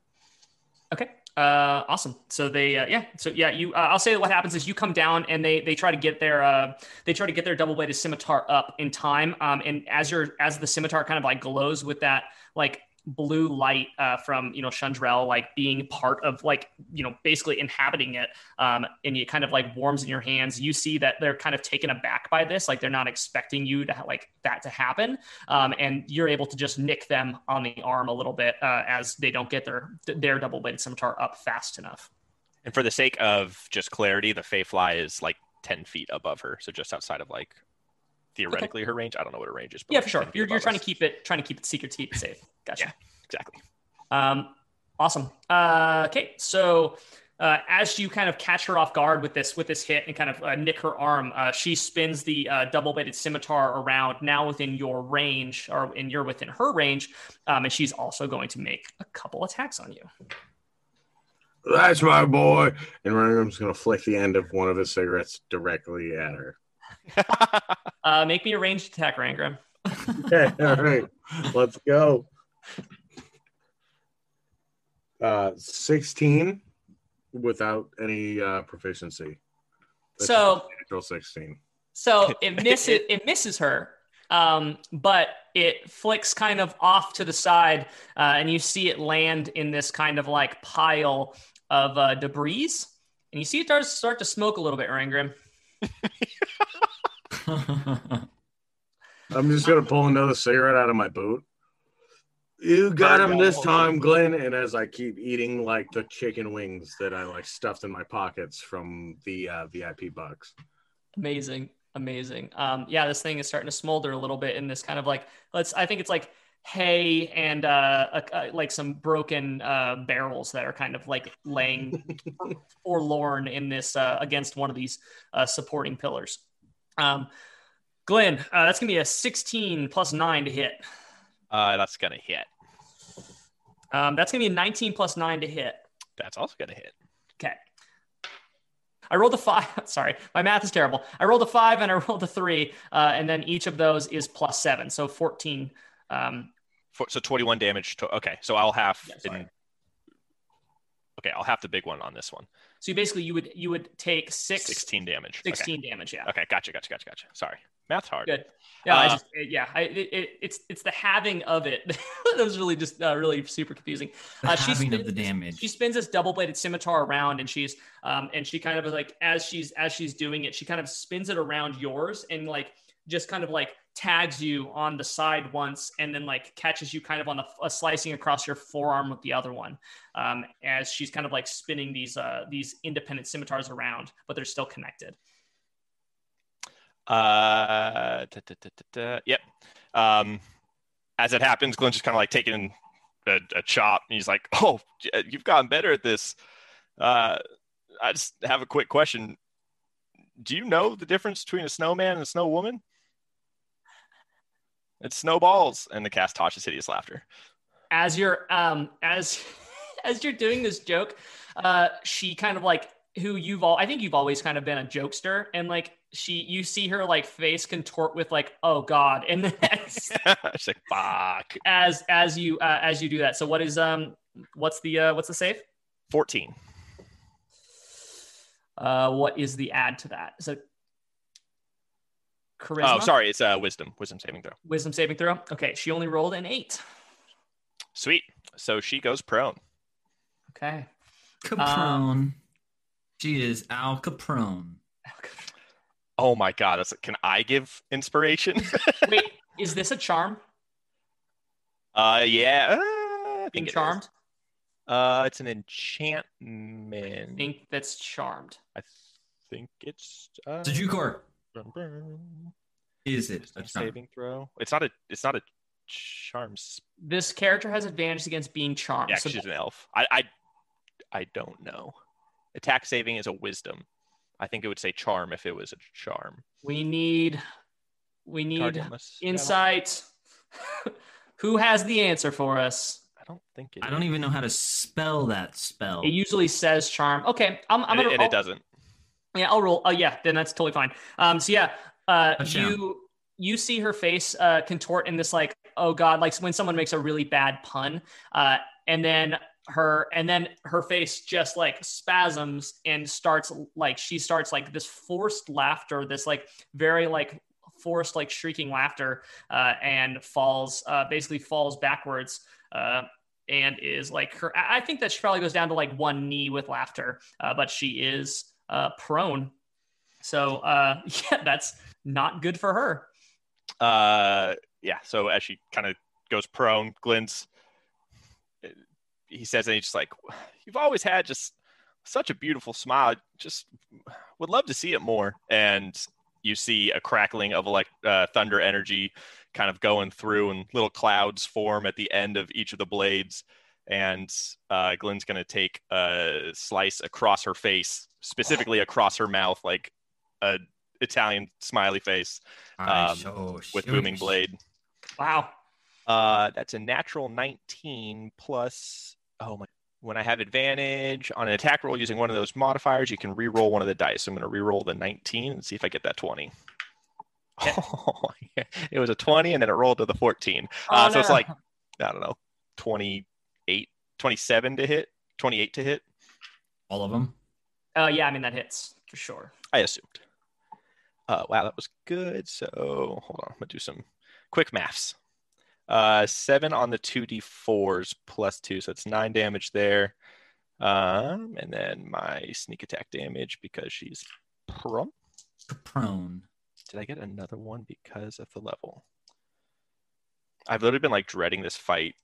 Okay. Uh, awesome. So they, uh, yeah. So yeah, you. Uh, I'll say that what happens is you come down and they they try to get their uh, they try to get their double bladed scimitar up in time. Um, and as your as the scimitar kind of like glows with that like blue light uh, from you know Chandrel like being part of like you know basically inhabiting it, um, and it kind of like warms in your hands. You see that they're kind of taken aback by this, like they're not expecting you to like that to happen, um, and you're able to just nick them on the arm a little bit uh, as they don't get their their double bladed scimitar up fast enough. And for the sake of just clarity, the Fey Fly is like 10 feet above her. So just outside of like theoretically her range. I don't know what her range is. But Yeah, like for sure. You're, you're trying us. to keep it trying to keep it secret, keep it safe. Gotcha. Yeah. Exactly. Um, awesome. Uh, okay, so uh, as you kind of catch her off guard with this with this hit and kind of uh, nick her arm, uh, she spins the uh, double-bladed scimitar around now within your range, or and you're within her range, um, and she's also going to make a couple attacks on you. That's my boy. And Rangram's gonna flick the end of one of his cigarettes directly at her. Uh, make me a ranged attack, Rangram. Okay, all right, let's go. Uh, sixteen without any uh, proficiency. That's So- natural sixteen. So it misses it misses her, um, but it flicks kind of off to the side, uh, and you see it land in this kind of like pile of uh, debris, and you see it start start to smoke a little bit, Rangrim. I'm just gonna pull another cigarette out of my boot. You got him this time, Glenn. And as I keep eating like the chicken wings that I like stuffed in my pockets from the uh, VIP box. Amazing, amazing. Um, yeah, this thing is starting to smolder a little bit in this kind of like let's. I think it's like hay and uh, a, a- like some broken uh, barrels that are kind of like laying forlorn in this uh, against one of these uh, supporting pillars. Um, Glenn, uh, that's gonna be a 16 plus nine to hit. Uh, that's going to hit. Um, that's gonna be a 19 plus nine to hit. That's also going to hit. Okay. I rolled a five. Sorry, my math is terrible. I rolled a five and I rolled a three, uh, and then each of those is plus seven, so 14. Um, For, so 21 damage. To, okay. So I'll have. Yeah, sorry. in, okay. I'll have the big one on this one. so you basically you would you would take six, 16 damage. 16 damage. Yeah. Okay. okay. Gotcha. Gotcha. Gotcha. Gotcha. Sorry. Math's hard. Good. Yeah, I Uh, just yeah, I, it, it, it's it's the having of it that was really just uh, really super confusing. the Uh, she having of the damage. She spins this double-bladed scimitar around, and she's um and she kind of like as she's as she's doing it, she kind of spins it around yours and like just kind of like tags you on the side once, and then like catches you kind of on the uh, slicing across your forearm with the other one, um, as she's kind of like spinning these uh these independent scimitars around, but they're still connected. Uh. Yep. Um, as it happens, Glenn's just kind of like taking a, a chop, and he's like, "Oh, you've gotten better at this." Uh, I just have a quick question. Do you know the difference between a snowman and a snow woman? It's snowballs, and the cast touches hideous laughter. as you're um as as you're doing this joke uh she kind of like who you've all i think you've always kind of been a jokester and like she you see her like face contort with like oh god and then as She's like, "Fuck." as, as you uh, as you do that so what is um what's the uh what's the save Fourteen. uh what is the add to that? it charisma Oh, sorry. It's uh, wisdom. Wisdom saving throw. wisdom saving throw okay she only rolled an eight Sweet. So she goes prone. okay Caprone. she is Al Caprone. Oh my god. That's can I give inspiration? wait is this a charm uh, yeah. uh, being it is. charmed Uh, it's an enchantment. I think that's charmed I think it's. Uh, So Jukor, brum, brum. Is it a charm? saving throw? It's not a. It's not a charm. This character has advantage against being charmed. Yeah, so 'cause she's an elf. I, I. I don't know. Attack saving is a wisdom. I think it would say charm if it was a charm. we need we need Target insight. Who has the answer for us? I don't think it. I don't even know how to spell that spell. It usually says charm. Okay, I'm, I'm And, gonna. it, and it doesn't. Yeah, I'll roll. Oh yeah, then that's totally fine. Um, so yeah, uh, you you see her face uh, contort in this like, oh god, like when someone makes a really bad pun, uh, and then her and then her face just like spasms and starts like she starts like this forced laughter, this like very like forced like shrieking laughter, uh, and falls uh, basically falls backwards uh, and is like her. I I think that she probably goes down to like one knee with laughter, uh, but she is uh, prone. So uh, yeah, that's not good for her. Uh, yeah. So as she kind of goes prone, Glenn's he says, and he's just like, "You've always had just such a beautiful smile. Just would love to see it more." And you see a crackling of elect- uh, thunder energy kind of going through, and little clouds form at the end of each of the blades. And uh, Glenn's going to take a slice across her face, specifically across her mouth, like a Italian smiley face Um, shall with shoot booming blade. Wow. Uh, that's a natural 19 plus. Oh my! When I have advantage on an attack roll using one of those modifiers, you can re-roll one of the dice. So I'm going to re-roll the 19 and see if I get that 20. Oh, yeah. it was a 20 and then it rolled to the 14. Uh, Oh, so it's like I don't know, 28, 27 to hit, 28 to hit. All of them. Uh, yeah, I mean that hits for sure. I assumed. Uh, wow, that was good. So hold on, I'm gonna do some quick maths. Uh, seven on the two d4s plus two, so it's nine damage there. Um, and then my sneak attack damage because she's prone. Prone. Did I get another one because of the level? I've literally been like dreading this fight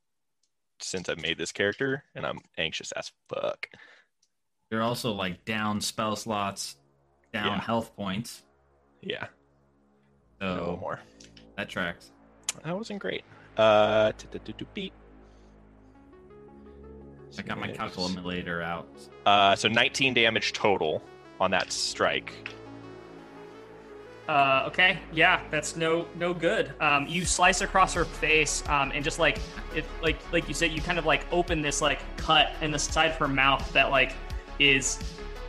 since I've made this character, and I'm anxious as fuck. You're also like down spell slots, down Yeah. health points. Yeah, So no more. that tracks. That wasn't great. Uh, beat. I got my calculator out. Uh, so 19 damage total on that strike. Uh, okay, yeah, that's no no good. Um, you slice across her face, um, and just like it, like like you said, you kind of like open this like cut in the side of her mouth that like is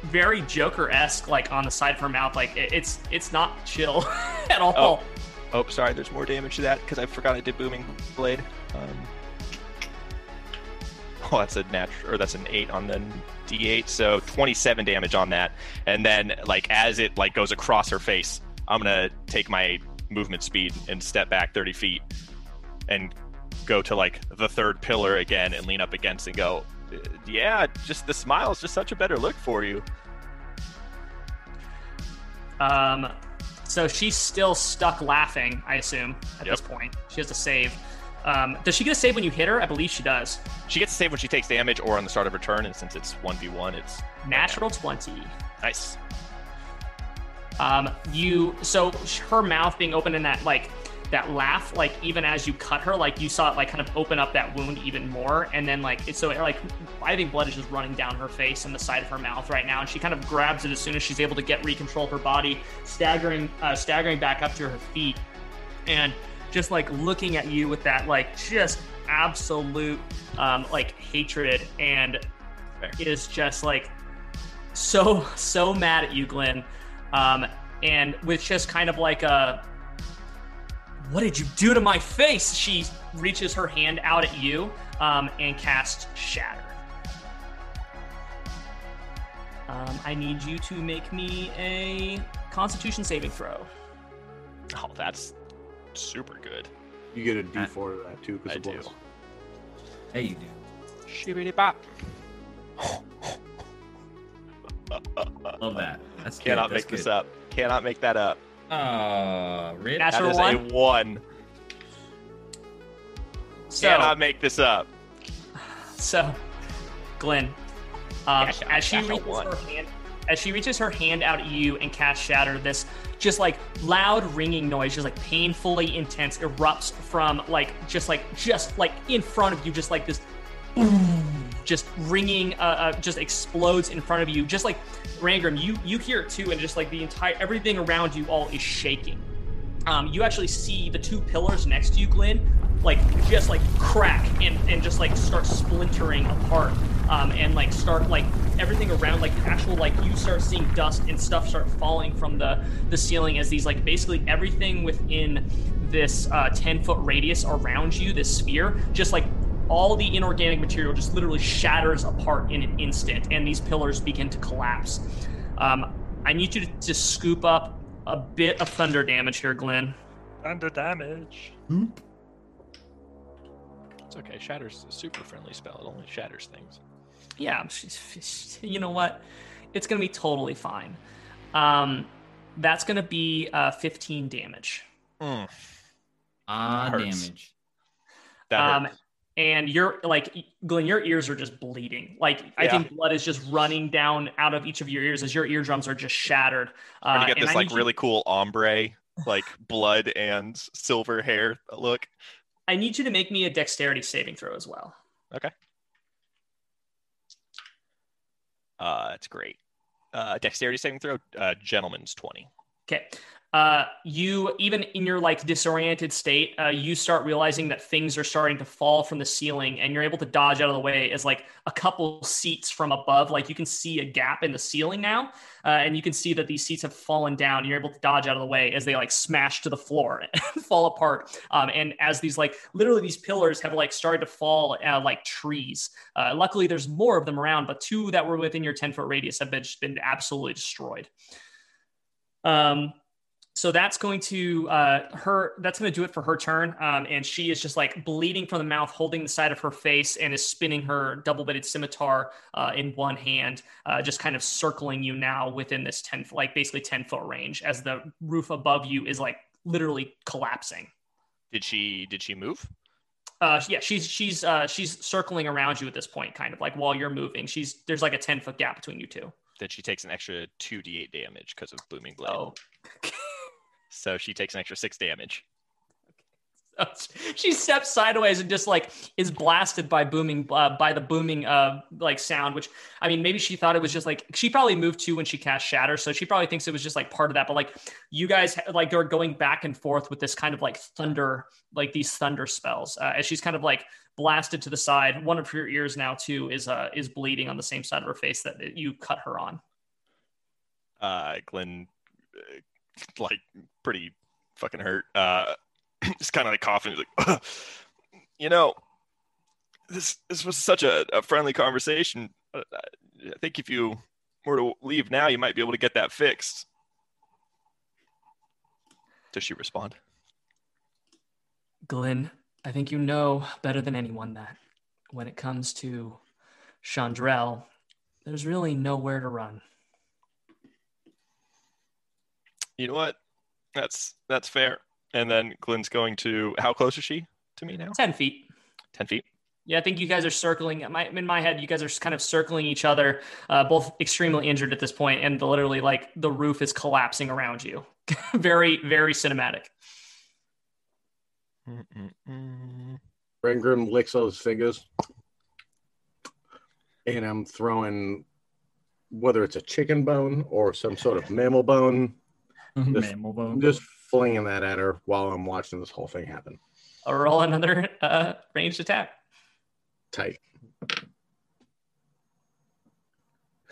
very Joker esque, like on the side of her mouth. Like it, it's it's not chill at all. Oh. Oh, sorry, there's more damage to that because I forgot I did booming blade. Um, oh, that's a natural, or that's an eight on the d8, so 27 damage on that. And then, like as it like goes across her face, I'm gonna take my movement speed and step back 30 feet and go to like the third pillar again and lean up against and go. "Uh, Yeah, just the smile is just such a better look for you. Um, so she's still stuck laughing, I assume, at Yep. this point. She has to save. Um, does she get a save when you hit her? I believe she does. She gets a save when she takes damage or on the start of her turn, and since it's 1v1, it's Natural 20. nice. Um, you so her mouth being open in that like that laugh, like even as you cut her, like you saw it like kind of open up that wound even more, and then like it's so it, like I think blood is just running down her face and the side of her mouth right now, and she kind of grabs it as soon as she's able to get recontrol of her body, staggering uh, staggering back up to her feet, and just like looking at you with that like just absolute um, like hatred and Fair. is just like so so mad at you, Glenn, um, and with just kind of like a what did you do to my face? She reaches her hand out at you um, and casts Shatter. Um, I need you to make me a Constitution saving throw. Oh, that's super good. You get a D4 to that too, I because do. it was. Hey, you do. Shibbity bop. Love that. That's good. Cannot That's make this good. up. Cannot make that up. Uh, Rip. That's- That Natural is one? a one. So, Cannot make this up. so Glenn, um, Cash out, as she cash out reaches one. her hand, as she reaches her hand out at you and casts Shatter, this just like loud ringing noise, just like painfully intense, erupts from like just like just like in front of you, just like this boom, just ringing, uh, uh, just explodes in front of you. Just like Rangram, you you hear it too, and just like the entire everything around you all is shaking. Um, you actually see the two pillars next to you, Glenn, like just like crack and, and just like start splintering apart. Um, and like start like everything around like actual like you start seeing dust and stuff start falling from the the ceiling as these like basically everything within this uh, 10 foot radius around you this sphere just like all the inorganic material just literally shatters apart in an instant and these pillars begin to collapse um, i need you to, to scoop up a bit of thunder damage here glenn Thunder damage. It's okay. Shatter's is a super friendly spell. It only shatters things. Yeah, she's, she's- you know what? It's gonna be totally fine. Um, that's gonna be uh, 15 damage. Mm, Ah, damage. that Um, hurts. And you're like Glenn, your ears are just bleeding. Like I Yeah. think blood is just running down out of each of your ears as your eardrums are just shattered. Uh, gonna get this I like need you- really cool ombre, like blood and silver hair look. I need you to make me a dexterity saving throw as well. Okay. Uh, it's great. Uh, dexterity saving throw. Uh, gentleman's twenty. Okay. Uh, you even in your like disoriented state, uh, you start realizing that things are starting to fall from the ceiling, and you're able to dodge out of the way as like a couple seats from above, like you can see a gap in the ceiling now, uh, and you can see that these seats have fallen down. You're able to dodge out of the way as they like smash to the floor and fall apart. Um, and as these like literally these pillars have like started to fall uh, like trees. Uh, luckily, there's more of them around, but two that were within your 10 foot radius have been, been absolutely destroyed. Um, so that's going to uh, her. That's going to do it for her turn. Um, and she is just like bleeding from the mouth, holding the side of her face, and is spinning her double-bitted scimitar uh, in one hand, uh, just kind of circling you now within this ten, like basically ten foot range, as the roof above you is like literally collapsing. Did she? Did she move? Uh, yeah, she's she's uh, she's circling around you at this point, kind of like while you're moving. She's there's like a ten foot gap between you two. Then she takes an extra two d8 damage because of booming blade. Oh, So she takes an extra six damage. she steps sideways and just like is blasted by booming uh, by the booming uh like sound which i mean maybe she thought it was just like she probably moved to when she cast shatter so she probably thinks it was just like part of that but like you guys like are going back and forth with this kind of like thunder like these thunder spells uh, as she's kind of like blasted to the side one of her ears now too is uh is bleeding on the same side of her face that you cut her on Uh, Glenn, uh, like pretty fucking hurt. Uh, just kind of like coughing. He's like, you know, this this was such a, a friendly conversation. Uh, I think if you were to leave now, you might be able to get that fixed. Does she respond? Glenn, I think you know better than anyone that when it comes to Chandrel, there's really nowhere to run. You know what? That's that's fair. And then Glenn's going to. How close is she to me now? 10 feet. Ten feet. Yeah, I think you guys are circling. My, in my head, you guys are kind of circling each other, uh, both extremely injured at this point, and literally like the roof is collapsing around you. very, very cinematic. Mm-mm-mm. Rengrim licks all his fingers. And I'm throwing whether it's a chicken bone or some sort of mammal bone, Bone. I'm just flinging that at her while I'm watching this whole thing happen. I'll roll another uh, ranged attack. Tight.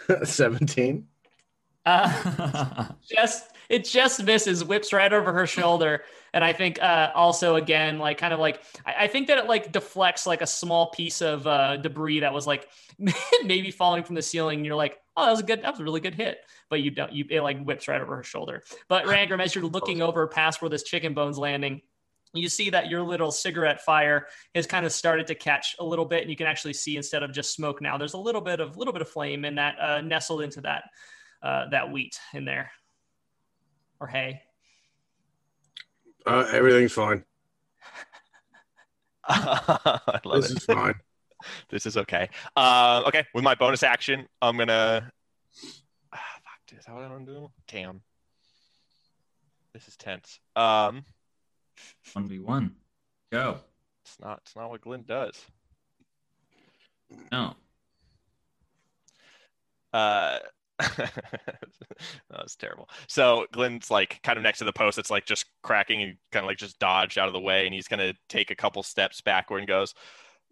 17. Uh, just it just misses, whips right over her shoulder, and I think uh, also again like kind of like I, I think that it like deflects like a small piece of uh, debris that was like maybe falling from the ceiling. And you're like, oh, that was a good, that was a really good hit, but you don't, you it like whips right over her shoulder. But Rangram, as you're looking over past where this chicken bone's landing. You see that your little cigarette fire has kind of started to catch a little bit, and you can actually see instead of just smoke now, there's a little bit of little bit of flame in that uh, nestled into that uh, that wheat in there or hay. Uh, everything's fine. I love This it. is fine. This is okay. Uh, okay, with my bonus action, I'm gonna. Ah, fuck, is that what I want to do? Damn. This is tense. Um, One v one. Go. it's not. It's not what Glenn does. No. Uh, that was terrible. So Glenn's like kind of next to the post. It's like just cracking and kind of like just dodge out of the way, and he's gonna take a couple steps backward and goes,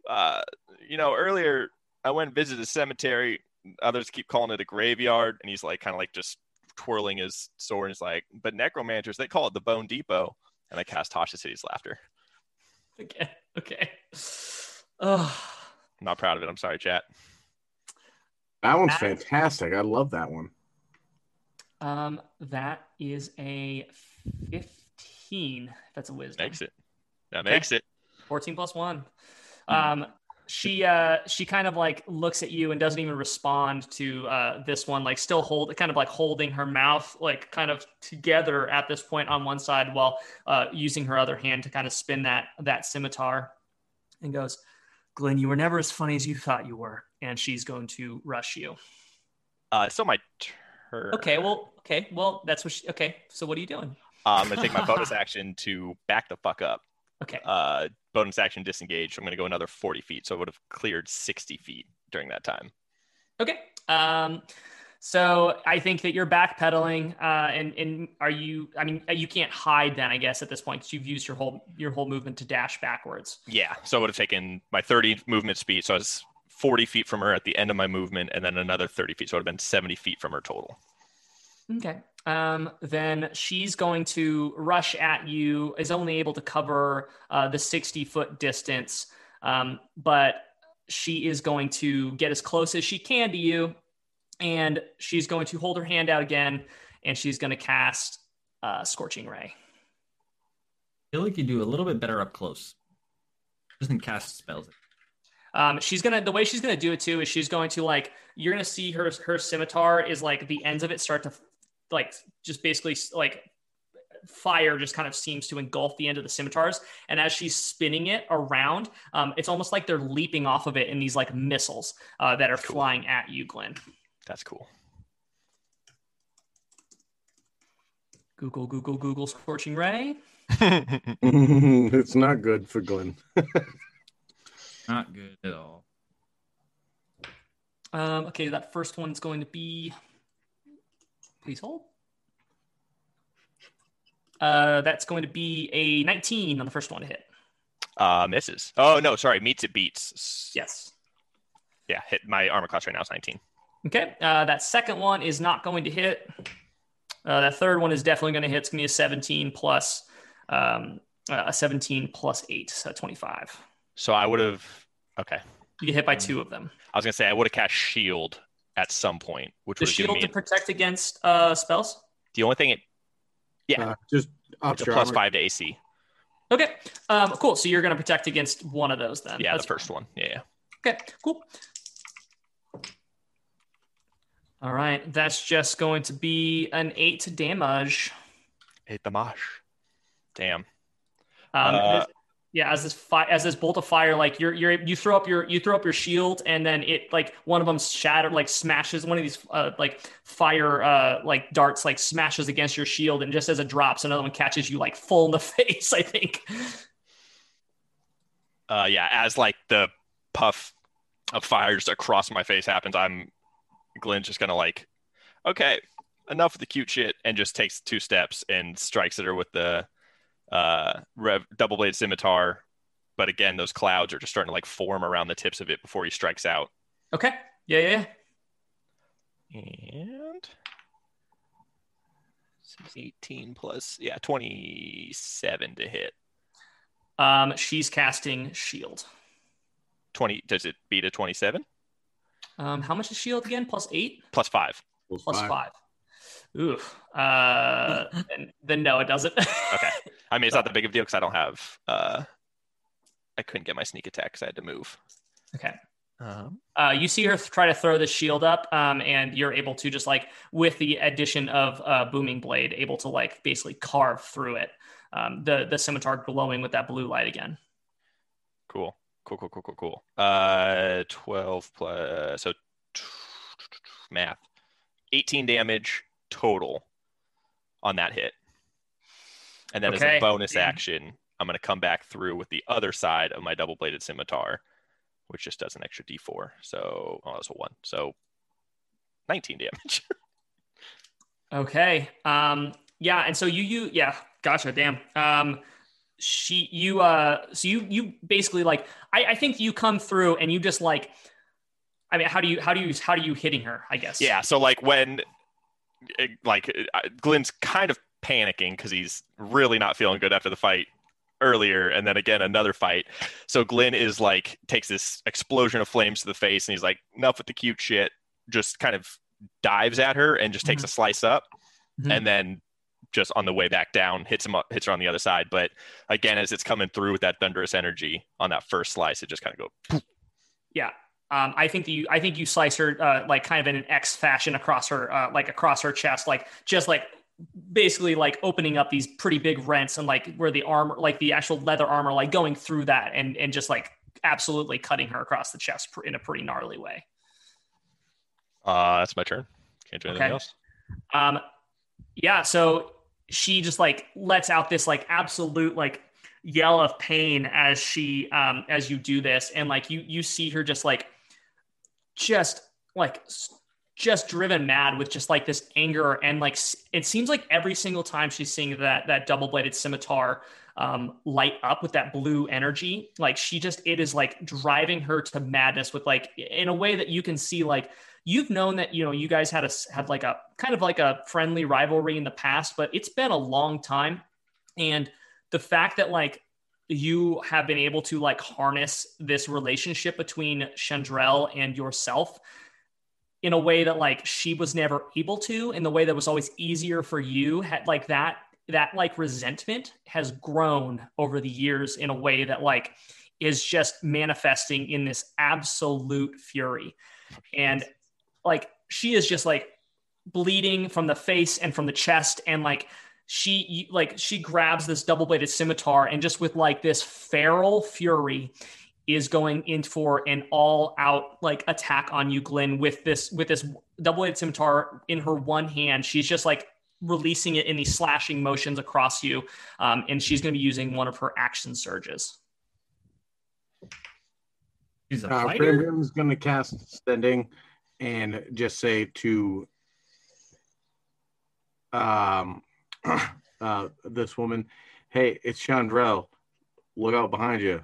uh, you know, earlier I went and visited a cemetery. Others keep calling it a graveyard, and he's like kind of like just twirling his sword. And he's like, but necromancers they call it the Bone Depot. And I cast Tasha's Hideous laughter. Okay. Okay. Oh, I'm not proud of it. I'm sorry, chat. That one's That- fantastic. I love that one. um, that is a 15. That's a wisdom. Makes it. That makes it. 14 plus one. Um, she uh she kind of like looks at you and doesn't even respond to uh this one like still hold kind of like holding her mouth like kind of together at this point on one side while uh using her other hand to kind of spin that that scimitar and goes glenn you were never as funny as you thought you were and she's going to rush you Uh, so my turn. okay well okay well that's what she okay so what are you doing Uh, I'm gonna take my bonus action to back the fuck up. okay Uh, bonus action disengage. I'm gonna go another 40 feet, so I would have cleared 60 feet during that time. Okay. Um, so I think that you're backpedaling, uh, and and are you? I mean, you can't hide then, I guess, at this point, 'cause you've used your whole your whole movement to dash backwards. Yeah, so I would have taken my 30 movement speed, so I was 40 feet from her at the end of my movement, and then another 30 feet, so it would have been 70 feet from her total. Okay. Um, then she's going to rush at you. Is only able to cover uh, the 60 foot distance, um, but she is going to get as close as she can to you, and she's going to hold her hand out again, and she's going to cast uh, Scorching Ray. I feel like you do a little bit better up close. Doesn't cast spells. Um, she's gonna the way she's gonna do it too is she's going to like you're gonna see her her scimitar is like the ends of it start to like just basically like fire just kind of seems to engulf the end of the scimitars and as she's spinning it around um, it's almost like they're leaping off of it in these like missiles uh, that are Cool. flying at you glenn That's cool. google google google scorching ray it's not good for Glenn. Not good at all. um, okay that first one's going to be please hold uh, that's going to be a 19 on the first one to hit uh, misses. Oh no, sorry, meets it beats. yes Yeah, hit my armor class right now is 19. Okay, uh, that second one is not going to hit. Uh, that third one is definitely going to hit. It's going to be a 17 plus um, uh, a 17 plus eight, so 25. So I would have. Okay, You get hit by two of them. I was gonna say I would have cast shield at some point, which The would shield me to protect against uh, spells. the only thing it Yeah. Uh, just it's a plus armor. five to AC. Okay, um, cool. So you're going to protect against one of those then. Yeah, That's the first one. Yeah, yeah. Okay, cool. All right, that's just going to be an eight damage. Eight damage. Damn. Um, Uh, this- yeah, as this fi- as this bolt of fire, like you're you're you throw up your you throw up your shield, and then it like one of them shattered, like smashes one of these uh, like fire uh, like darts, like smashes against your shield, and just as it drops, another one catches you like full in the face. I think. Uh, yeah, as like the puff of fire just across my face happens, I'm Glenn's just gonna like, okay, enough of the cute shit, and just takes two steps and strikes at her with the uh rev double blade scimitar. But again, those clouds are just starting to like form around the tips of it before he strikes out. Okay. Yeah, yeah. yeah. And this is 18 plus, yeah, 27 to hit. Um, she's casting shield. 20, does it beat a 27? Um, how much is shield again? Plus eight, Plus five. Plus plus five. five. Ooh. Uh, then, then no, it doesn't. Okay. I mean, it's not that big of a deal because I don't have, uh, I couldn't get my sneak attack because I had to move. okay. Um, Uh, you see her try to throw the shield up, um, and you're able to just like with the addition of uh, booming blade, able to like basically carve through it. Um, the the scimitar glowing with that blue light again. cool. Cool, cool, cool, cool, cool. Uh, 12 plus, so math. 18 damage total on that hit. And then as a bonus action, I'm going to come back through with the other side of my double bladed scimitar, which just does an extra d4. So, oh, that's a one. So 19 damage. Okay. Um, yeah, and so you you yeah, gotcha. Damn. Um, she you uh so you you basically like I I think you come through and you just like. I mean, how do you how do you how do you hitting her? I guess. yeah. So, like, when, like, uh, Glenn's kind of panicking because he's really not feeling good after the fight earlier and then again another fight so glenn is like takes this explosion of flames to the face and he's like enough with the cute shit just kind of dives at her and just takes a slice up Mhm. and then just on the way back down, hits him up, hits her on the other side. But again, as it's coming through with that thunderous energy on that first slice, it just kind of go. Poof. Yeah. Um, I think that you, I think you slice her uh, like kind of in an X fashion across her, uh, like across her chest, like just like basically like opening up these pretty big rents and like where the armor, like the actual leather armor, like going through that and and just like absolutely cutting her across the chest in a pretty gnarly way. Uh, that's my turn. Can't do anything Okay. else. Um, yeah. So she just like lets out this like absolute like yell of pain as she um as you do this, and like you you see her just like just like just driven mad with just like this anger and like it seems like every single time she's seeing that that double bladed scimitar um, light up with that blue energy like she just it is like driving her to madness with like in a way that you can see like you've known that you know you guys had a had like a kind of like a friendly rivalry in the past but it's been a long time. And the fact that like you have been able to like harness this relationship between Chandrel and yourself in a way that like she was never able to in the way that was always easier for you had like that that like resentment has grown over the years in a way that like is just manifesting in this absolute fury. And like she is just like bleeding from the face and from the chest and like she like she grabs this double-bladed scimitar and just with like this feral fury is going in for an all-out like attack on you glenn with this with this double edged scimitar in her one hand she's just like releasing it in these slashing motions across you um, and she's going to be using one of her action surges He's a Uh, fighter. Brimgrim's going to cast Sending and just say to um, uh, this woman, hey, it's Chandrel. Look out behind you.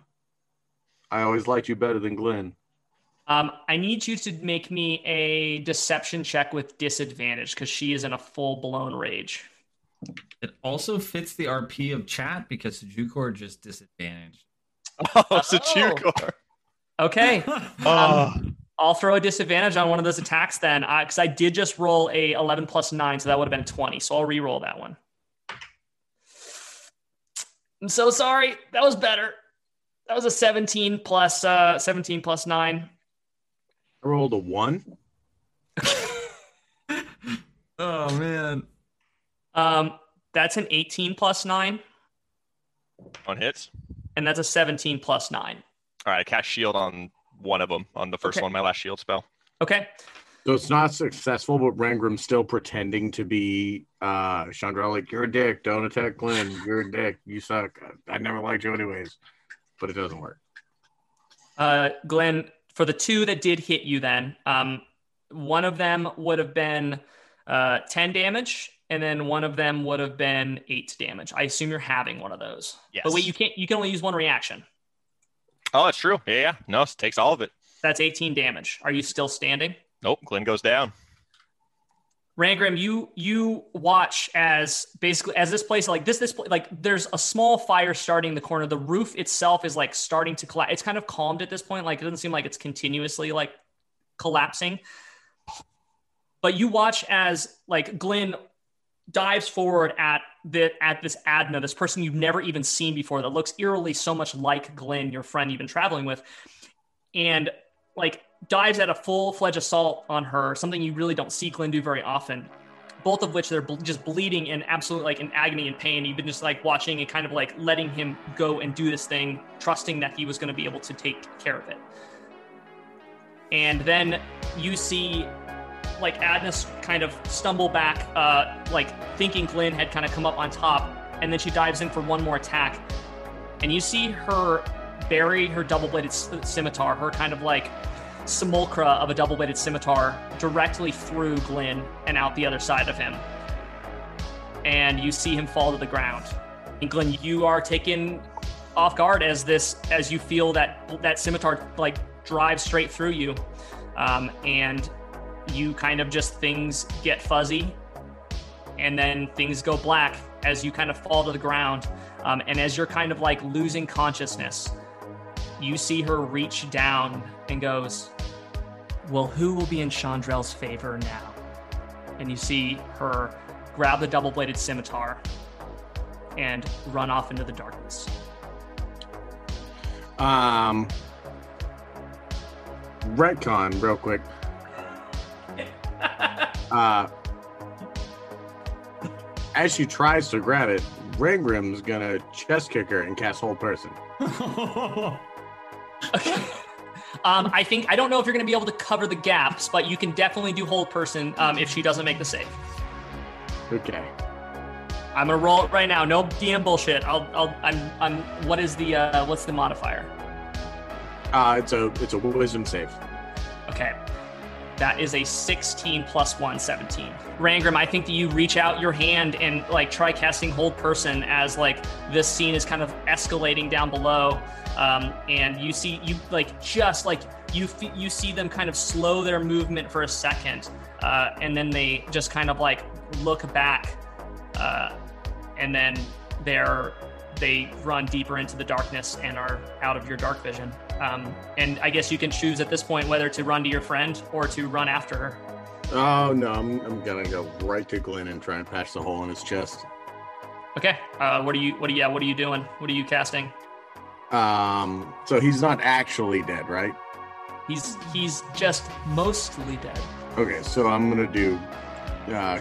I always liked you better than Glenn. um, i need you to make me a deception check with disadvantage because she is in a full-blown rage It also fits the RP of chat because the Jukor just disadvantaged. Oh, it's a Oh. Jukor. okay Oh. I'll throw a disadvantage on one of those attacks then, uh, because I did just roll a 11 plus 9, so that would have been 20. So I'll re-roll that one. I'm so sorry. That was better. That was a 17 plus uh, 17 plus 9. I rolled a one. oh man. Um, that's an 18 plus 9, On hits. and that's a 17 plus 9. All right, I cast shield on one of them on the first Okay. one, my last shield spell. Okay. So it's not successful, but Rangrim's still pretending to be uh Chandrel, like, you're a dick. Don't attack Glenn. You're a dick. You suck. I never liked you anyways. But it doesn't work. Uh, Glenn, for the two that did hit you, then um, one of them would have been uh, 10 damage, and then one of them would have been eight damage. I assume you're having one of those. Yes. But wait, you can't. You can only use one reaction. Oh, that's true. Yeah, yeah. No, it takes all of it. That's 18 damage. Are you still standing? Nope, Glenn goes down. Rangrim, you you watch as basically as this place like this this like there's a small fire starting in the corner. The roof itself is like starting to collapse. It's kind of calmed at this point. Like it doesn't seem like it's continuously like collapsing. But you watch as like Glenn dives forward at the at this Adna, this person you've never even seen before that looks eerily so much like Glenn, your friend you've been traveling with, and like dives at a full-fledged assault on her, something you really don't see Glenn do very often. Both of which they're ble- just bleeding and absolutely like in agony and pain. You've been just like watching and kind of like letting him go and do this thing, trusting that he was going to be able to take care of it. And then you see like Adnus kind of stumble back, uh, like thinking Glenn had kind of come up on top, and then she dives in for one more attack, and you see her bury her double-bladed s- scimitar, her kind of like simulacra of a double-bladed scimitar, directly through Glenn and out the other side of him, and you see him fall to the ground. And Glenn, you are taken off guard as this, as you feel that that scimitar like drive straight through you, um, and you kind of just things get fuzzy. And then things go black as you kind of fall to the ground. Um, and as you're kind of like losing consciousness you see her reach down and goes well who will be in chandrel's favor now and you see her grab the double bladed scimitar, and run off into the darkness. Um, retcon, real quick. Uh, as she tries to grab it, Rangrim's gonna chest kick her and cast hold person. Okay. Um, I think I don't know if you're going to be able to cover the gaps, but you can definitely do hold person um, if she doesn't make the save. Okay. I'm gonna roll it right now. No DM bullshit. I'll, I'll, I'm, I'm. What is the, uh, what's the modifier? Uh, it's a it's a wisdom save. Okay. That is a 16 plus 1, 17. Rangram, I think that you reach out your hand and like try casting hold person as like this scene is kind of escalating down below. Um, and you see you like just like you f- you see them kind of slow their movement for a second, uh, and then they just kind of like look back, uh, and then they're they run deeper into the darkness and are out of your dark vision. Um, and I guess you can choose at this point whether to run to your friend or to run after her. Oh no, I'm I'm gonna go right to Glenn and try and patch the hole in his chest. Okay. Uh, what are you? What are you? Yeah. What are you doing? What are you casting? Um, so he's not actually dead, right? He's he's just mostly dead. Okay, so I'm gonna do uh,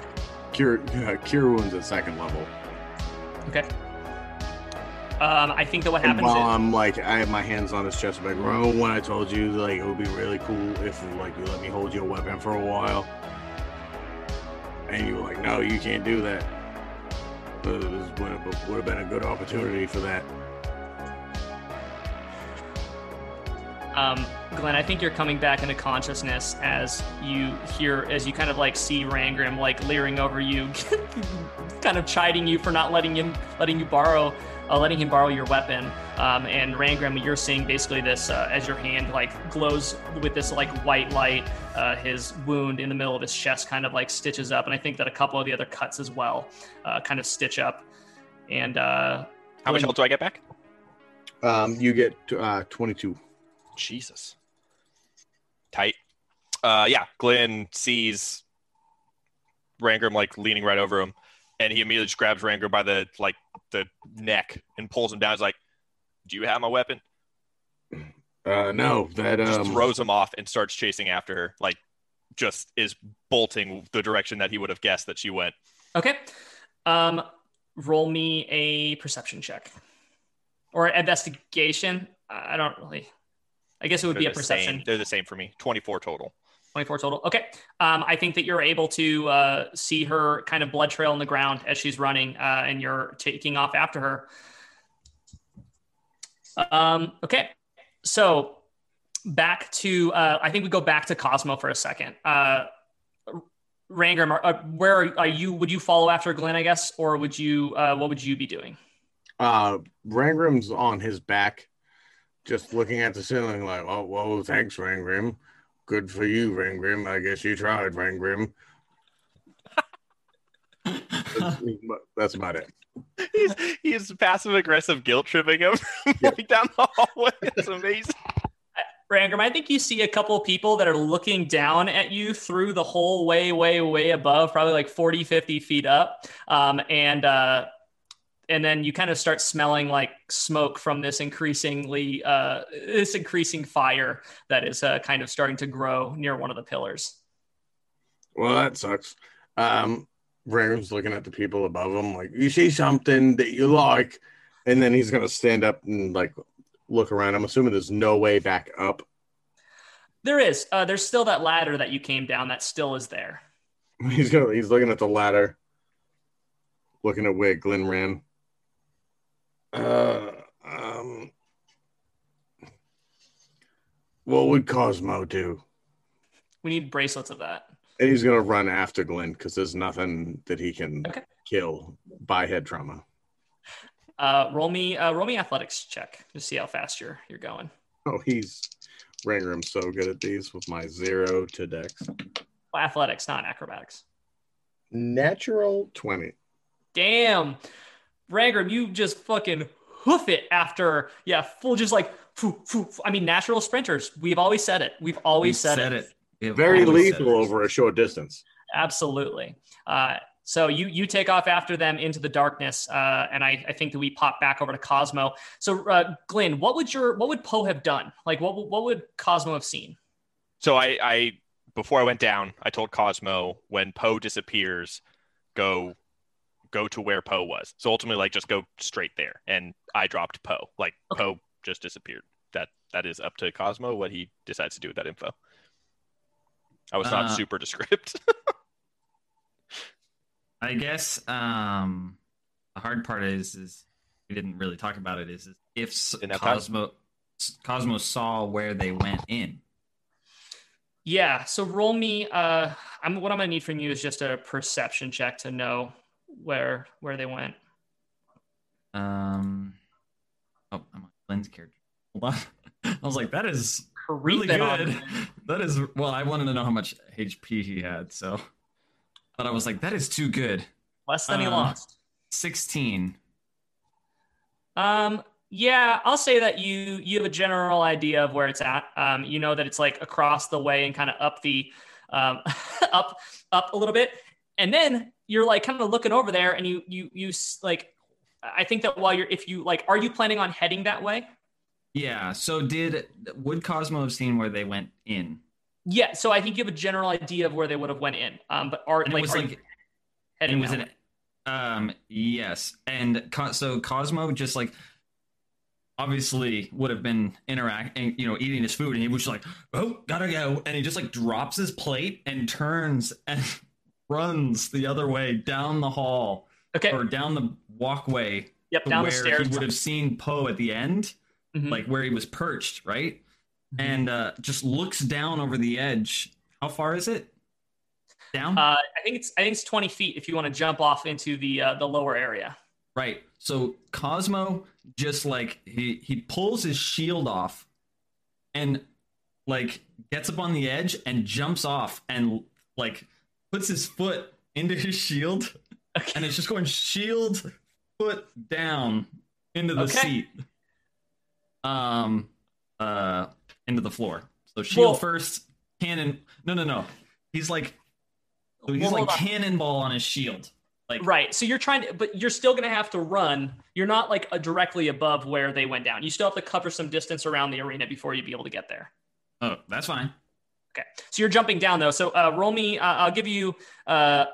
cure uh, cure wounds at second level. Okay. Um, I think that what And happens while is I'm like, I have my hands on his chest, I'm like, remember when I told you like it would be really cool if like you let me hold your weapon for a while? And you were like, no, you can't do that. This would have, would have been a good opportunity for that. Um, Glenn, I think you're coming back into consciousness as you hear, as you kind of like see Rangrim like leering over you, kind of chiding you for not letting him, letting you borrow, uh, letting him borrow your weapon. Um, and Rangram, you're seeing basically this uh, as your hand like glows with this like white light. Uh, his wound in the middle of his chest kind of like stitches up, and I think that a couple of the other cuts as well, uh, kind of stitch up. And uh, How much health do I get back? Um, you get uh, 22. Jesus. Tight. Uh, yeah, Glenn sees Rangram like leaning right over him, and he immediately just grabs Rangram by the like the neck and pulls him down. He's like, "Do you have my weapon?" Uh, no, that Just um, throws him off and starts chasing after her. Like, just is bolting the direction that he would have guessed that she went. Okay. Um, roll me a perception check or investigation. I I don't really. I guess it would be They're a perception. Same. They're the same for me. Twenty-four total. 24 total. Okay. Um, I think that you're able to uh, see her kind of blood trail in the ground as she's running, uh, and you're taking off after her. Um, okay. So back to, uh, I think we go back to Cosmo for a second. Uh, Rangram, uh, where are, are you? Would you follow after Glenn, I guess, or would you? Uh, what would you be doing? Uh, Rangrim's on his back, just looking at the ceiling, like, "Oh, whoa, thanks, Rangrim. Good for you, Rangrim. I guess you tried, Rangrim." that's, that's about it. he's he's passive aggressive guilt tripping him Yeah. like down the hallway. It's amazing. Rangram, I think you see a couple of people that are looking down at you through the whole way, way, way above, probably like 40, 50 feet up. Um, and, uh, and then you kind of start smelling like smoke from this increasingly, uh, this increasing fire that is uh, kind of starting to grow near one of the pillars. Well, that sucks. Um, Rangrim's looking at the people above him, like, "You see something that you like," and then he's gonna stand up and like look around. I'm assuming there's no way back up. There is, uh, there's still that ladder that you came down that still is there. He's gonna he's looking at the ladder, looking at where Glenn ran. Uh, um, what would Cosmo do? We need bracelets of that. And he's gonna run after Glenn because there's nothing that he can Okay. kill by head trauma. Uh, roll me, uh, roll me athletics check to see how fast you're, you're going. Oh, he's Rangrim's so good at these with my zero to dex. Well, athletics, not acrobatics. Natural twenty. Damn. Rangram, you just fucking hoof it after, yeah, full just like, phew, phew, phew. I mean, natural sprinters. We've always said it. We've always We've said, it. We've Very lethal it. over a short distance. Absolutely. Uh, So you you take off after them into the darkness, uh, and I, I think that we pop back over to Cosmo. So uh, Glenn, what would your what would Poe have done? Like what what would Cosmo have seen? So I, I before I went down, I told Cosmo when Poe disappears, go go to where Poe was. So ultimately, like just go straight there, and I dropped Poe. Like Okay. Poe just disappeared. That that is up to Cosmo what he decides to do with that info. I was not Uh, super descript. I guess um, the hard part is is we didn't really talk about it. Is, is if s- time. Cosmo Cosmo saw where they went in. Yeah. So roll me. Uh, I'm what I'm gonna need from you is just a perception check to know where where they went. Um, oh, I'm on Glenn's character. Hold on. I was like, that is really it good. That is well. I wanted to know how much HP he had, so. But I was like, that is too good. Less than he Uh, lost. Sixteen. Um, yeah, I'll say that you you have a general idea of where it's at. Um, you know that it's like across the way and kind of up the um, up up a little bit, and then you're like kind of looking over there, and you you you like. I think that while you're if you like, are you planning on heading that way? Yeah. So did would Cosmo have seen where they went in? Yeah, so I think you have a general idea of where they would have went in. Um, but are And like, it was are like heading was an um yes, and Co- so Cosmo just like obviously would have been interacting, you know, eating his food, and he was just like, "Oh, gotta go," and he just like drops his plate and turns and runs the other way down the hall okay? or down the walkway Yep, down the where stairs. he would have seen Poe at the end, Mhm. like where he was perched, right? Mhm. And uh, just looks down over the edge. How far is it? Down. Uh, I think it's I think it's 20 feet if you want to jump off into the uh, the lower area. Right. So Cosmo just like he he pulls his shield off and like gets up on the edge and jumps off and like puts his foot into his shield Okay. and it's just going shield foot down into the Okay. seat. Um uh into the floor. So shield Well- first, cannon no no no. He's like so he's Well, like on. cannonball on his shield. Like Right. So you're trying to, but you're still going to have to run. You're not like uh directly above where they went down. You still have to cover some distance around the arena before you'd be able to get there. oh, that's fine. Okay. So you're jumping down though. So uh, roll me. Uh, I'll give you uh,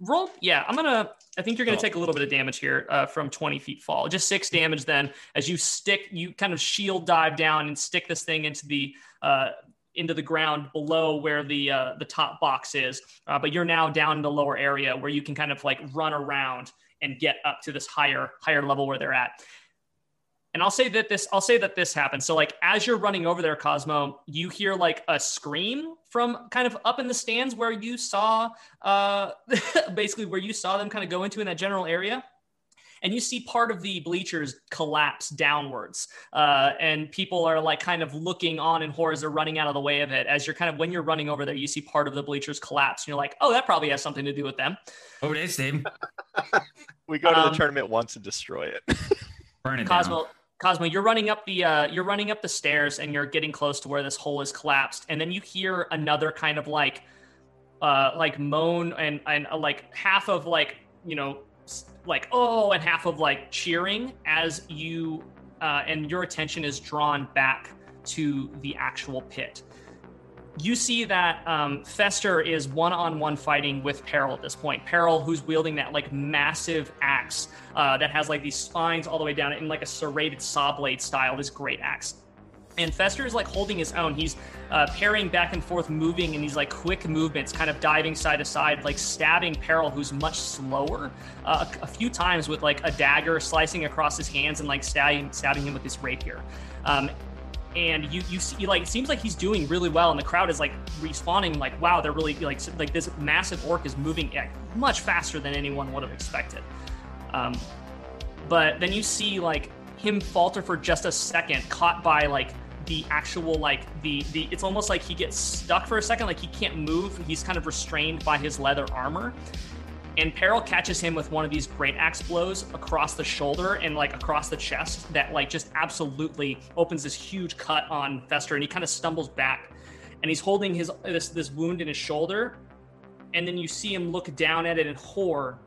roll. Yeah, I'm gonna. I think you're gonna Oh. take a little bit of damage here uh, from 20 feet fall. Just six damage then as you stick. You kind of shield dive down and stick this thing into the. Uh, into the ground below where the uh, the top box is, uh, but you're now down in the lower area where you can kind of like run around and get up to this higher higher level where they're at. And I'll say that this I'll say that this happens. So like as you're running over there, Cosmo, you hear like a scream from kind of up in the stands where you saw uh basically where you saw them kind of go into in that general area. And you see part of the bleachers collapse downwards. Uh, and people are like kind of looking on in horror as they're running out of the way of it. As you're kind of when you're running over there, you see part of the bleachers collapse. And you're like, oh, that probably has something to do with them. Oh, that's him. we go to Um, the tournament once and destroy it. Burn it Cosmo, down. Cosmo, you're running up the uh, you're running up the stairs and you're getting close to where this hole is collapsed, and then you hear another kind of like uh, like moan and and uh, like half of like you know like oh and half of like cheering as you uh, and your attention is drawn back to the actual pit. You see that um, Fester is one-on-one fighting with Peril at this point. Peril, who's wielding that like massive axe uh, that has like these spines all the way down in like a serrated saw blade style. This great axe. And Fester is like holding his own. He's uh, parrying back and forth, moving in these like quick movements, kind of diving side to side, like stabbing Peril, who's much slower, uh, a, a few times with like a dagger slicing across his hands and like stabbing, stabbing him with his rapier. Um, and you you see like it seems like he's doing really well, and the crowd is like responding like, wow, they're really like like this massive orc is moving much faster than anyone would have expected. Um, but then you see like him falter for just a second, caught by like the actual like the the it's almost like he gets stuck for a second, like he can't move. He's kind of restrained by his leather armor. And Peril catches him with one of these great axe blows across the shoulder and like across the chest that like just absolutely opens this huge cut on Fester and he kind of stumbles back and he's holding his this this wound in his shoulder and then you see him look down at it in horror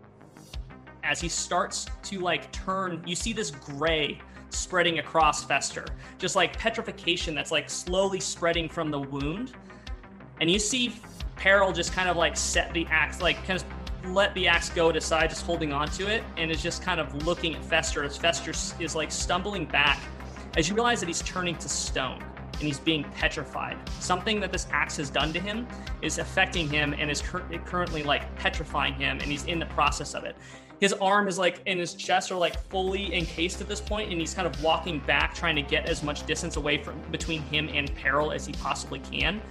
as he starts to like turn. You see this gray spreading across Fester, just like petrification that's like slowly spreading from the wound. And you see Peril just kind of like set the axe, like kind of let the axe go to side, just holding onto it, and is just kind of looking at Fester as Fester is like stumbling back as you realize that he's turning to stone and he's being petrified. Something that this axe has done to him is affecting him and is cur- currently like petrifying him, and he's in the process of it. His arm is like in his chest are like fully encased at this point, and he's kind of walking back, trying to get as much distance away from between him and Peril as he possibly can.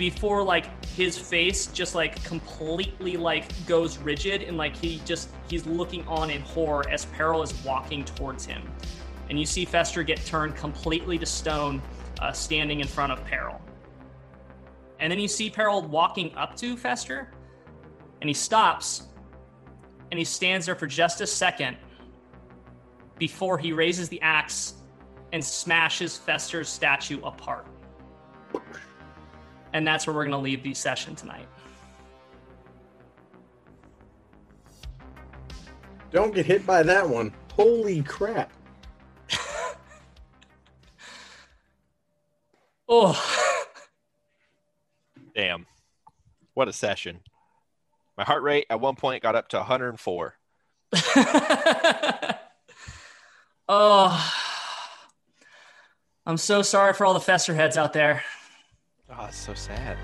Before like his face just like completely like goes rigid and like he just he's looking on in horror as Peril is walking towards him and you see Fester get turned completely to stone, uh, standing in front of Peril. And then you see Peril walking up to Fester, and he stops, and he stands there for just a second before he raises the axe and smashes Fester's statue apart. And that's where we're going to leave the session tonight. Don't get hit by that one. Holy crap. Oh, Damn. What a session. My heart rate at one point got up to 104. oh, I'm so sorry for all the Fester heads out there. Oh, it's so sad.